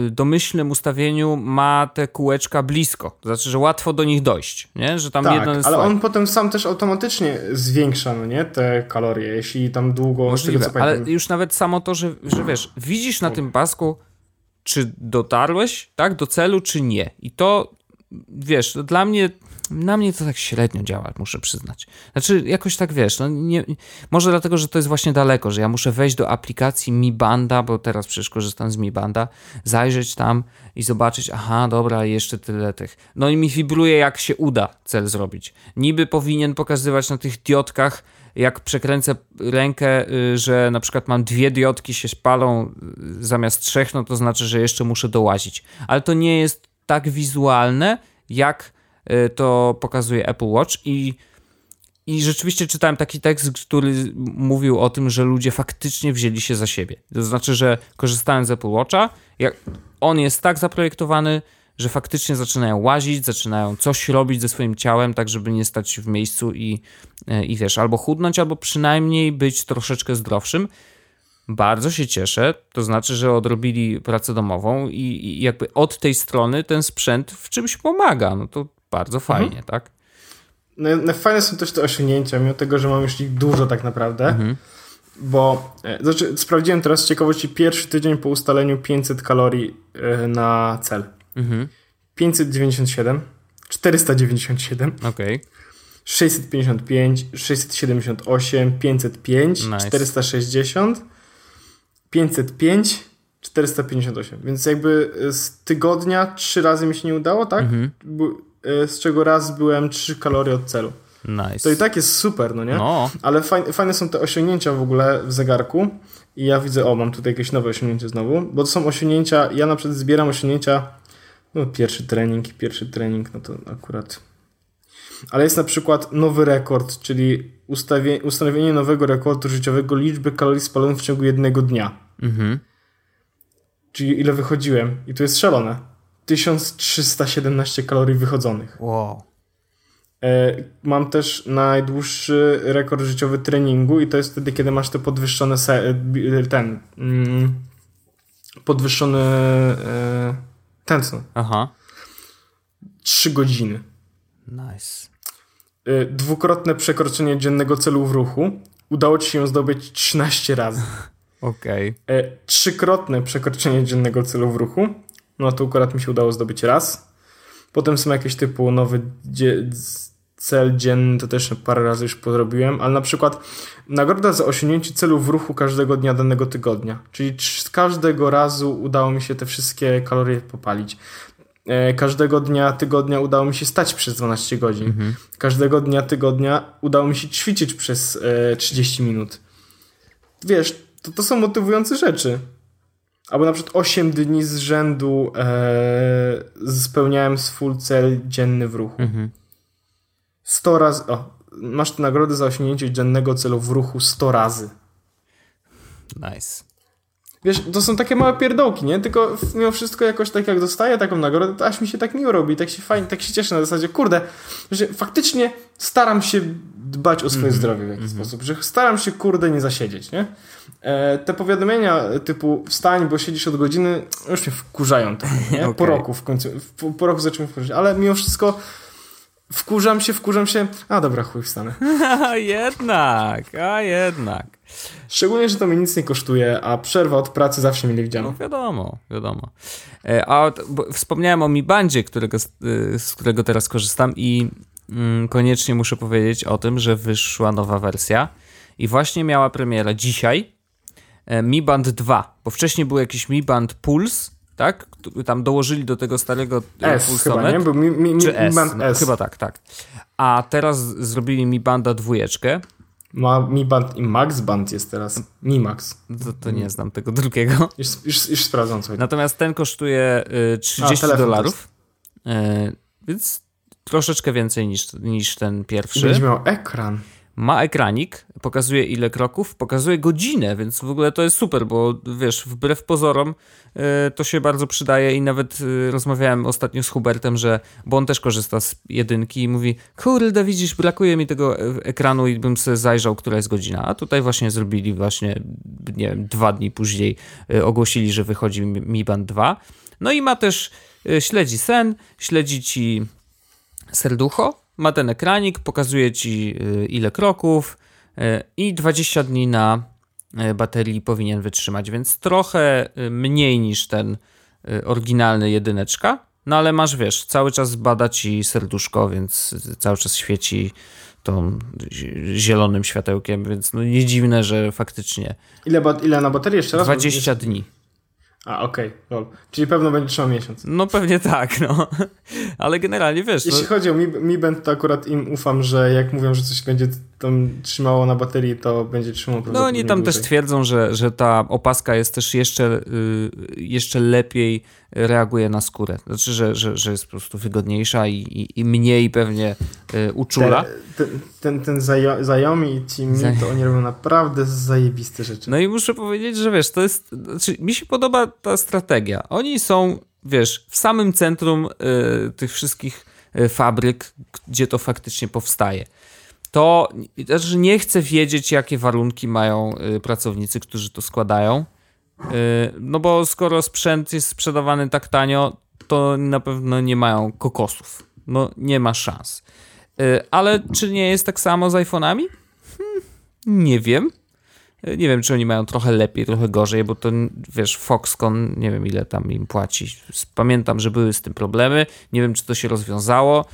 y, domyślnym ustawieniu ma te kółeczka blisko. To znaczy, że łatwo do nich dojść, nie? Że tam tak, jest ale on potem sam też automatycznie zwiększa, no nie, te kalorie, jeśli tam długo... Możliwe, tego, ale pamiętam. już nawet samo to, że, że wiesz, widzisz na tym pasku, czy dotarłeś, tak, do celu, czy nie. I to, wiesz, to dla mnie, na mnie to tak średnio działa, muszę przyznać. Znaczy, jakoś tak, wiesz, no nie, może dlatego, że to jest właśnie daleko, że ja muszę wejść do aplikacji Mi Banda, bo teraz przecież korzystam z Mi Banda, zajrzeć tam i zobaczyć, aha, dobra, jeszcze tyle tych. No i mi wibruje, jak się uda cel zrobić. Niby powinien pokazywać na tych diotkach, jak przekręcę rękę, y, że na przykład mam dwie diodki się spalą y, zamiast trzech, no to znaczy, że jeszcze muszę dołazić. Ale to nie jest tak wizualne, jak y, to pokazuje Apple Watch i i rzeczywiście czytałem taki tekst, który mówił o tym, że ludzie faktycznie wzięli się za siebie. To znaczy, że korzystając z Apple Watcha, jak on jest tak zaprojektowany, że faktycznie zaczynają łazić, zaczynają coś robić ze swoim ciałem, tak żeby nie stać w miejscu i, e, i wiesz, albo chudnąć, albo przynajmniej być troszeczkę zdrowszym. Bardzo się cieszę, to znaczy, że odrobili pracę domową i, i jakby od tej strony ten sprzęt w czymś pomaga. No to bardzo fajnie, tak? No, no, fajne są też te osiągnięcia, mimo tego, że mam już ich dużo tak naprawdę. Bo, e, znaczy, sprawdziłem teraz z ciekawości pierwszy tydzień po ustaleniu 500 kalorii e, na cel. 597, 497, Okej. 655, 678, 505, Nice. 460, 505, 458. Więc jakby e, z tygodnia trzy razy mi się nie udało, tak? Bu- e, Z czego raz byłem 3 kalorie od celu. Nice. To i tak jest super, no nie? No, Ale fajne, fajne są te osiągnięcia w ogóle w zegarku. I ja widzę, o, mam tutaj jakieś nowe osiągnięcie znowu, bo to są osiągnięcia, ja na przykład zbieram osiągnięcia, no pierwszy trening, pierwszy trening, no to akurat. Ale jest na przykład nowy rekord, czyli ustawie, ustanowienie nowego rekordu życiowego liczby kalorii spalonych w ciągu jednego dnia. mhm. Czyli ile wychodziłem. I to jest szalone. 1317 kalorii wychodzonych. Wow. E, Mam też najdłuższy rekord życiowy treningu i to jest wtedy, kiedy masz te podwyższone se- bi- ten mm, podwyższone e, tętno. Aha. 3 godziny. Nice. E, Dwukrotne przekroczenie dziennego celu w ruchu. Udało ci się zdobyć 13 razy. Okej. E, Trzykrotne przekroczenie dziennego celu w ruchu. No to akurat mi się udało zdobyć raz. Potem są jakieś typu nowy dzie- cel dzienny, to też parę razy już podrobiłem, ale na przykład nagroda za osiągnięcie celu w ruchu każdego dnia danego tygodnia. Czyli z każdego razu udało mi się te wszystkie kalorie popalić. E, Każdego dnia tygodnia udało mi się stać przez 12 godzin. Każdego dnia tygodnia udało mi się ćwiczyć przez e, 30 minut. Wiesz, to, to są motywujące rzeczy. Albo na przykład 8 dni z rzędu e, spełniałem swój cel dzienny w ruchu. Mhm. 100 razy. O, masz nagrodę za osiągnięcie dziennego celu w ruchu 100 razy. Nice. Wiesz, to są takie małe pierdołki, nie? Tylko mimo wszystko jakoś tak jak dostaję taką nagrodę, to aż mi się tak miło robi, tak się fajnie, tak się cieszę na zasadzie, kurde, że faktycznie staram się dbać o swoje zdrowie w jakiś sposób, że staram się, kurde, nie zasiedzieć, nie? E, te powiadomienia typu wstań, bo siedzisz od godziny, już mnie wkurzają trochę, nie? Po Okej. roku w końcu, po, po roku zacząłem wkurzać, ale mimo wszystko wkurzam się, wkurzam się, a dobra, chuj, wstanę. A jednak, a jednak. Szczególnie, że to mi nic nie kosztuje, a przerwa od pracy zawsze No widziano. wiadomo, wiadomo. E, A wspomniałem o Mi Bandzie, którego, z- y, którego teraz korzystam i mm, koniecznie muszę powiedzieć o tym, że wyszła nowa wersja i właśnie miała premierę dzisiaj e, Mi Band 2, bo wcześniej był jakiś Mi Band Pulse, tak? Tam dołożyli do tego starego e, S chyba, nie? Był mi, mi, mi, Czy S, no, S. chyba tak, tak. A teraz zrobili Mi Banda dwójeczkę, Ma Mi Band i Max Band jest teraz. Mi Max. to, to nie znam tego drugiego. Już, już, już sprawdzam co. Natomiast ten kosztuje y, 30 telefon dolarów, y, więc troszeczkę więcej niż, niż ten pierwszy. Będzie miał ekran. Ma ekranik, pokazuje ile kroków, pokazuje godzinę, więc w ogóle to jest super, bo wiesz, wbrew pozorom y, to się bardzo przydaje i nawet y, rozmawiałem ostatnio z Hubertem, że, bo on też korzysta z jedynki i mówi, kurde widzisz, brakuje mi tego e, ekranu i bym sobie zajrzał, która jest godzina, a tutaj właśnie zrobili właśnie, nie wiem, dwa dni później y, ogłosili, że wychodzi Mi Band 2, no i ma też, śledzi sen, śledzi ci serducho, ma ten ekranik, pokazuje ci y, ile kroków y, i 20 dni na y, baterii powinien wytrzymać, więc trochę mniej niż ten oryginalny jedyneczka, no ale masz, wiesz, cały czas bada ci serduszko, więc cały czas świeci tą zielonym światełkiem, więc no nie dziwne, że faktycznie... Ile, ile na baterię jeszcze raz? 20 dni. A, okej, okay. Czyli pewno będzie trzymał miesiąc. No pewnie tak, no. Ale generalnie wiesz... Jeśli no... chodzi o Mi, Mi Band, to akurat im ufam, że jak mówią, że coś będzie tam trzymało na baterii, to będzie trzymało No oni tam dłużej. też twierdzą, że, że ta opaska jest też jeszcze, y, jeszcze lepiej reaguje na skórę. Znaczy, że, że, że jest po prostu wygodniejsza i, i, i mniej pewnie y, uczula. Ten, ten, ten Zajomi i ci Mi, to oni robią naprawdę zajebiste rzeczy. No i muszę powiedzieć, że wiesz, to jest, znaczy, mi się podoba ta strategia. Oni są, wiesz, w samym centrum y, tych wszystkich y, fabryk, gdzie to faktycznie powstaje to znaczy nie chcę wiedzieć, jakie warunki mają y, pracownicy, którzy to składają. Y, no bo skoro sprzęt jest sprzedawany tak tanio, to na pewno nie mają kokosów. No nie ma szans. Y, ale czy nie jest tak samo z iPhone'ami? Hmm, nie wiem. Nie wiem, czy oni mają trochę lepiej, trochę gorzej, bo to wiesz, Foxconn, nie wiem ile tam im płaci. Pamiętam, że były z tym problemy. Nie wiem, czy to się rozwiązało.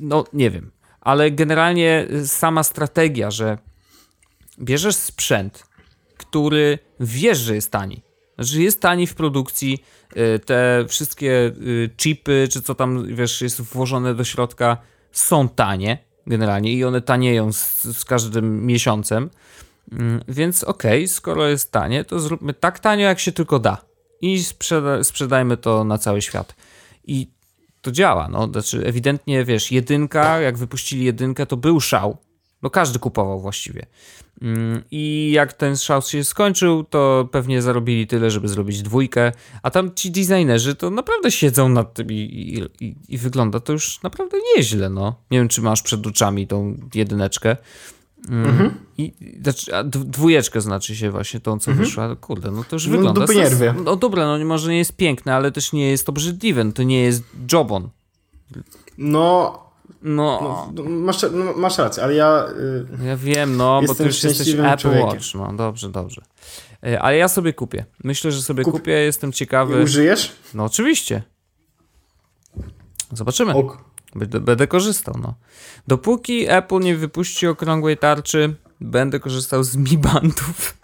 No, nie wiem ale generalnie sama strategia, że bierzesz sprzęt, który wiesz, że jest tani. Znaczy jest tani w produkcji, y, te wszystkie y, chipy, czy co tam, wiesz, jest włożone do środka, są tanie generalnie i one tanieją z, z każdym miesiącem. Mm, więc okej, okay, skoro jest tanie, to zróbmy tak tanio, jak się tylko da. I sprzeda sprzedajmy to na cały świat. I to działa. No. Znaczy, ewidentnie, wiesz, jedynka, jak wypuścili jedynkę, to był szał. No każdy kupował właściwie. Mm, I jak ten szał się skończył, to pewnie zarobili tyle, żeby zrobić dwójkę. A tam ci designerzy to naprawdę siedzą nad tym i, i, i, wygląda to już naprawdę nieźle. No. Nie wiem, czy masz przed oczami tą jedyneczkę. Mhm. I, znaczy, dwójeczkę znaczy się właśnie tą, co mhm. wyszła. Kurde, no to już no, wygląda. No, jest, no dobra, no może nie jest piękne, ale też nie jest obrzydliwe. No to nie jest Jobon. No, no. no masz, no, masz rację, ale ja. Yy, ja wiem, no, bo ty już jesteś Apple człowiekiem. Watch. No, dobrze, dobrze. Yy, ale ja sobie kupię. Myślę, że sobie Kup... kupię, jestem ciekawy. I użyjesz? No, oczywiście. Zobaczymy. Ok. Będę, będę korzystał, no. Dopóki Apple nie wypuści okrągłej tarczy, będę korzystał z Mi Bandów.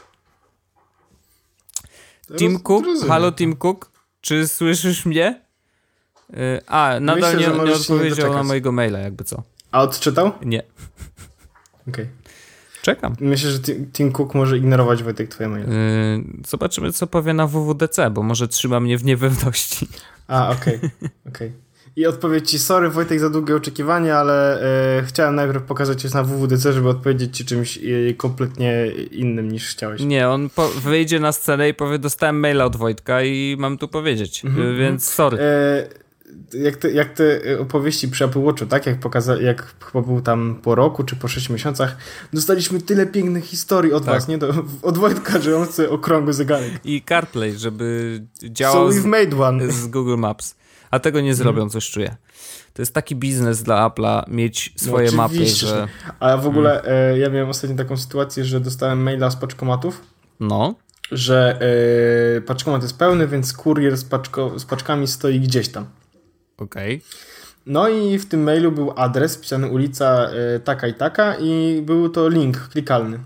Tim Cook, halo Tim Cook, czy słyszysz mnie? Yy, a, nadal Myślę, nie, nie odpowiedział na mojego maila, jakby co. A odczytał? Nie. Okej. Okay. Czekam. Myślę, że Tim Cook może ignorować Wojtek twoje maile. Yy, zobaczymy, co powie na WWDC, bo może trzyma mnie w niepewności. A, okej. Okay. okay i odpowiedź ci, sorry Wojtek za długie oczekiwanie, ale e, chciałem najpierw pokazać cię na WWDC, żeby odpowiedzieć ci czymś e, kompletnie innym niż chciałeś. Nie, on wyjdzie na scenę i powie, dostałem maila od Wojtka i mam tu powiedzieć, mm -hmm. więc sorry. E, jak, te, jak te opowieści przy Apple Watchu, tak? Jak, pokaza jak chyba był tam po roku czy po 6 miesiącach, dostaliśmy tyle pięknych historii od tak. was, nie? Do, od Wojtka, że on chce okrągły zegarek. I CarPlay, żeby działał so made one. z Google Maps a tego nie zrobią, hmm. coś czuję. To jest taki biznes dla Apple'a mieć no swoje no, mapy, że... A w ogóle hmm. e, ja miałem ostatnio taką sytuację, że dostałem maila z paczkomatów. No. Że e, paczkomat jest pełny, więc kurier z, paczko, z paczkami stoi gdzieś tam. Okej. Okay. No i w tym mailu był adres, pisany ulica e, taka i taka i był to link klikalny.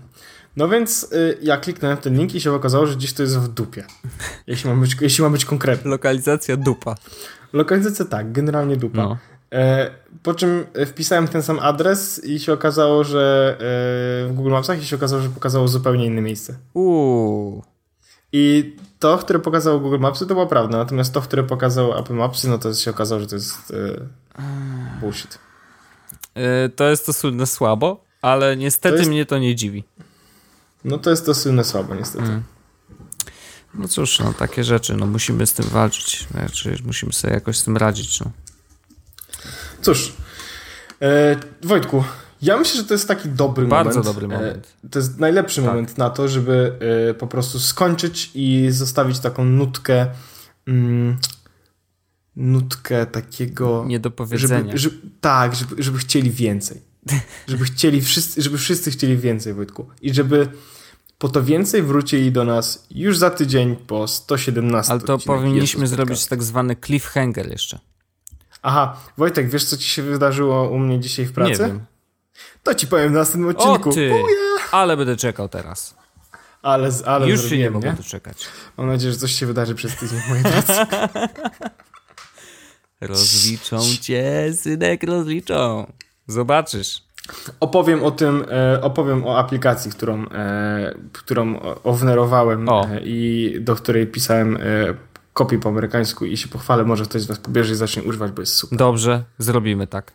No więc y, ja kliknąłem ten link i się okazało, że gdzieś to jest w dupie. Jeśli ma być, jeśli ma być konkretny. Lokalizacja dupa. Lokalizacja tak, generalnie dupa. No. E, po czym wpisałem ten sam adres i się okazało, że e, w Google Mapsach i się okazało, że pokazało zupełnie inne miejsce. Uuu. I to, które pokazało Google Mapsy, to była prawda, natomiast to, które pokazało Apple Mapsy, no to się okazało, że to jest e, bullshit. E, to jest to słynne słabo? ale niestety To jest- mnie to nie dziwi. No to jest to słynne słabo, niestety. Mm. No cóż, no takie rzeczy, no musimy z tym walczyć, znaczy musimy sobie jakoś z tym radzić, no. Cóż, e, Wojtku, ja myślę, że to jest taki dobry Bardzo moment. dobry moment. E, to jest najlepszy Tak. moment na to, żeby e, po prostu skończyć i zostawić taką nutkę, mm, nutkę takiego... Nie do powiedzenia. Żeby, żeby, tak, żeby, żeby chcieli więcej. Żeby chcieli wszyscy, żeby wszyscy chcieli więcej, Wojtku. I żeby po to więcej wrócili do nas już za tydzień po 117 Ale to powinniśmy zrobić tak zwany cliffhanger jeszcze. Aha, Wojtek, wiesz co ci się wydarzyło u mnie dzisiaj w pracy? Nie wiem. To ci powiem w następnym odcinku. O ty! Buja! Ale będę czekał teraz. Ale, ale Już się nie zrobiłem, mogę nie? doczekać. Mam nadzieję, że coś się wydarzy przez tydzień w mojej pracy. Rozliczą cię, synek, rozliczą. Zobaczysz. Opowiem o tym, e, opowiem o aplikacji, którą, e, którą ownerowałem O. e, i do której pisałem kopię po amerykańsku i się pochwalę, może ktoś z was pobierze i zacznie używać, bo jest super. Dobrze, zrobimy tak.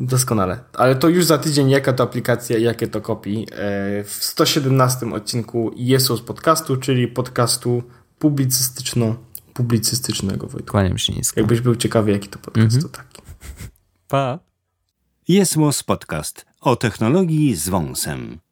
Doskonale. Ale to już za tydzień, jaka to aplikacja i jakie to kopii. W 117 odcinku Jesus podcastu, czyli podcastu publicystyczno publicystycznego, Wojtku. Kłaniam się nisko. Jakbyś był ciekawy, jaki to podcast, Mhm. to taki. Pa. Jest Podcast o technologii z wąsem.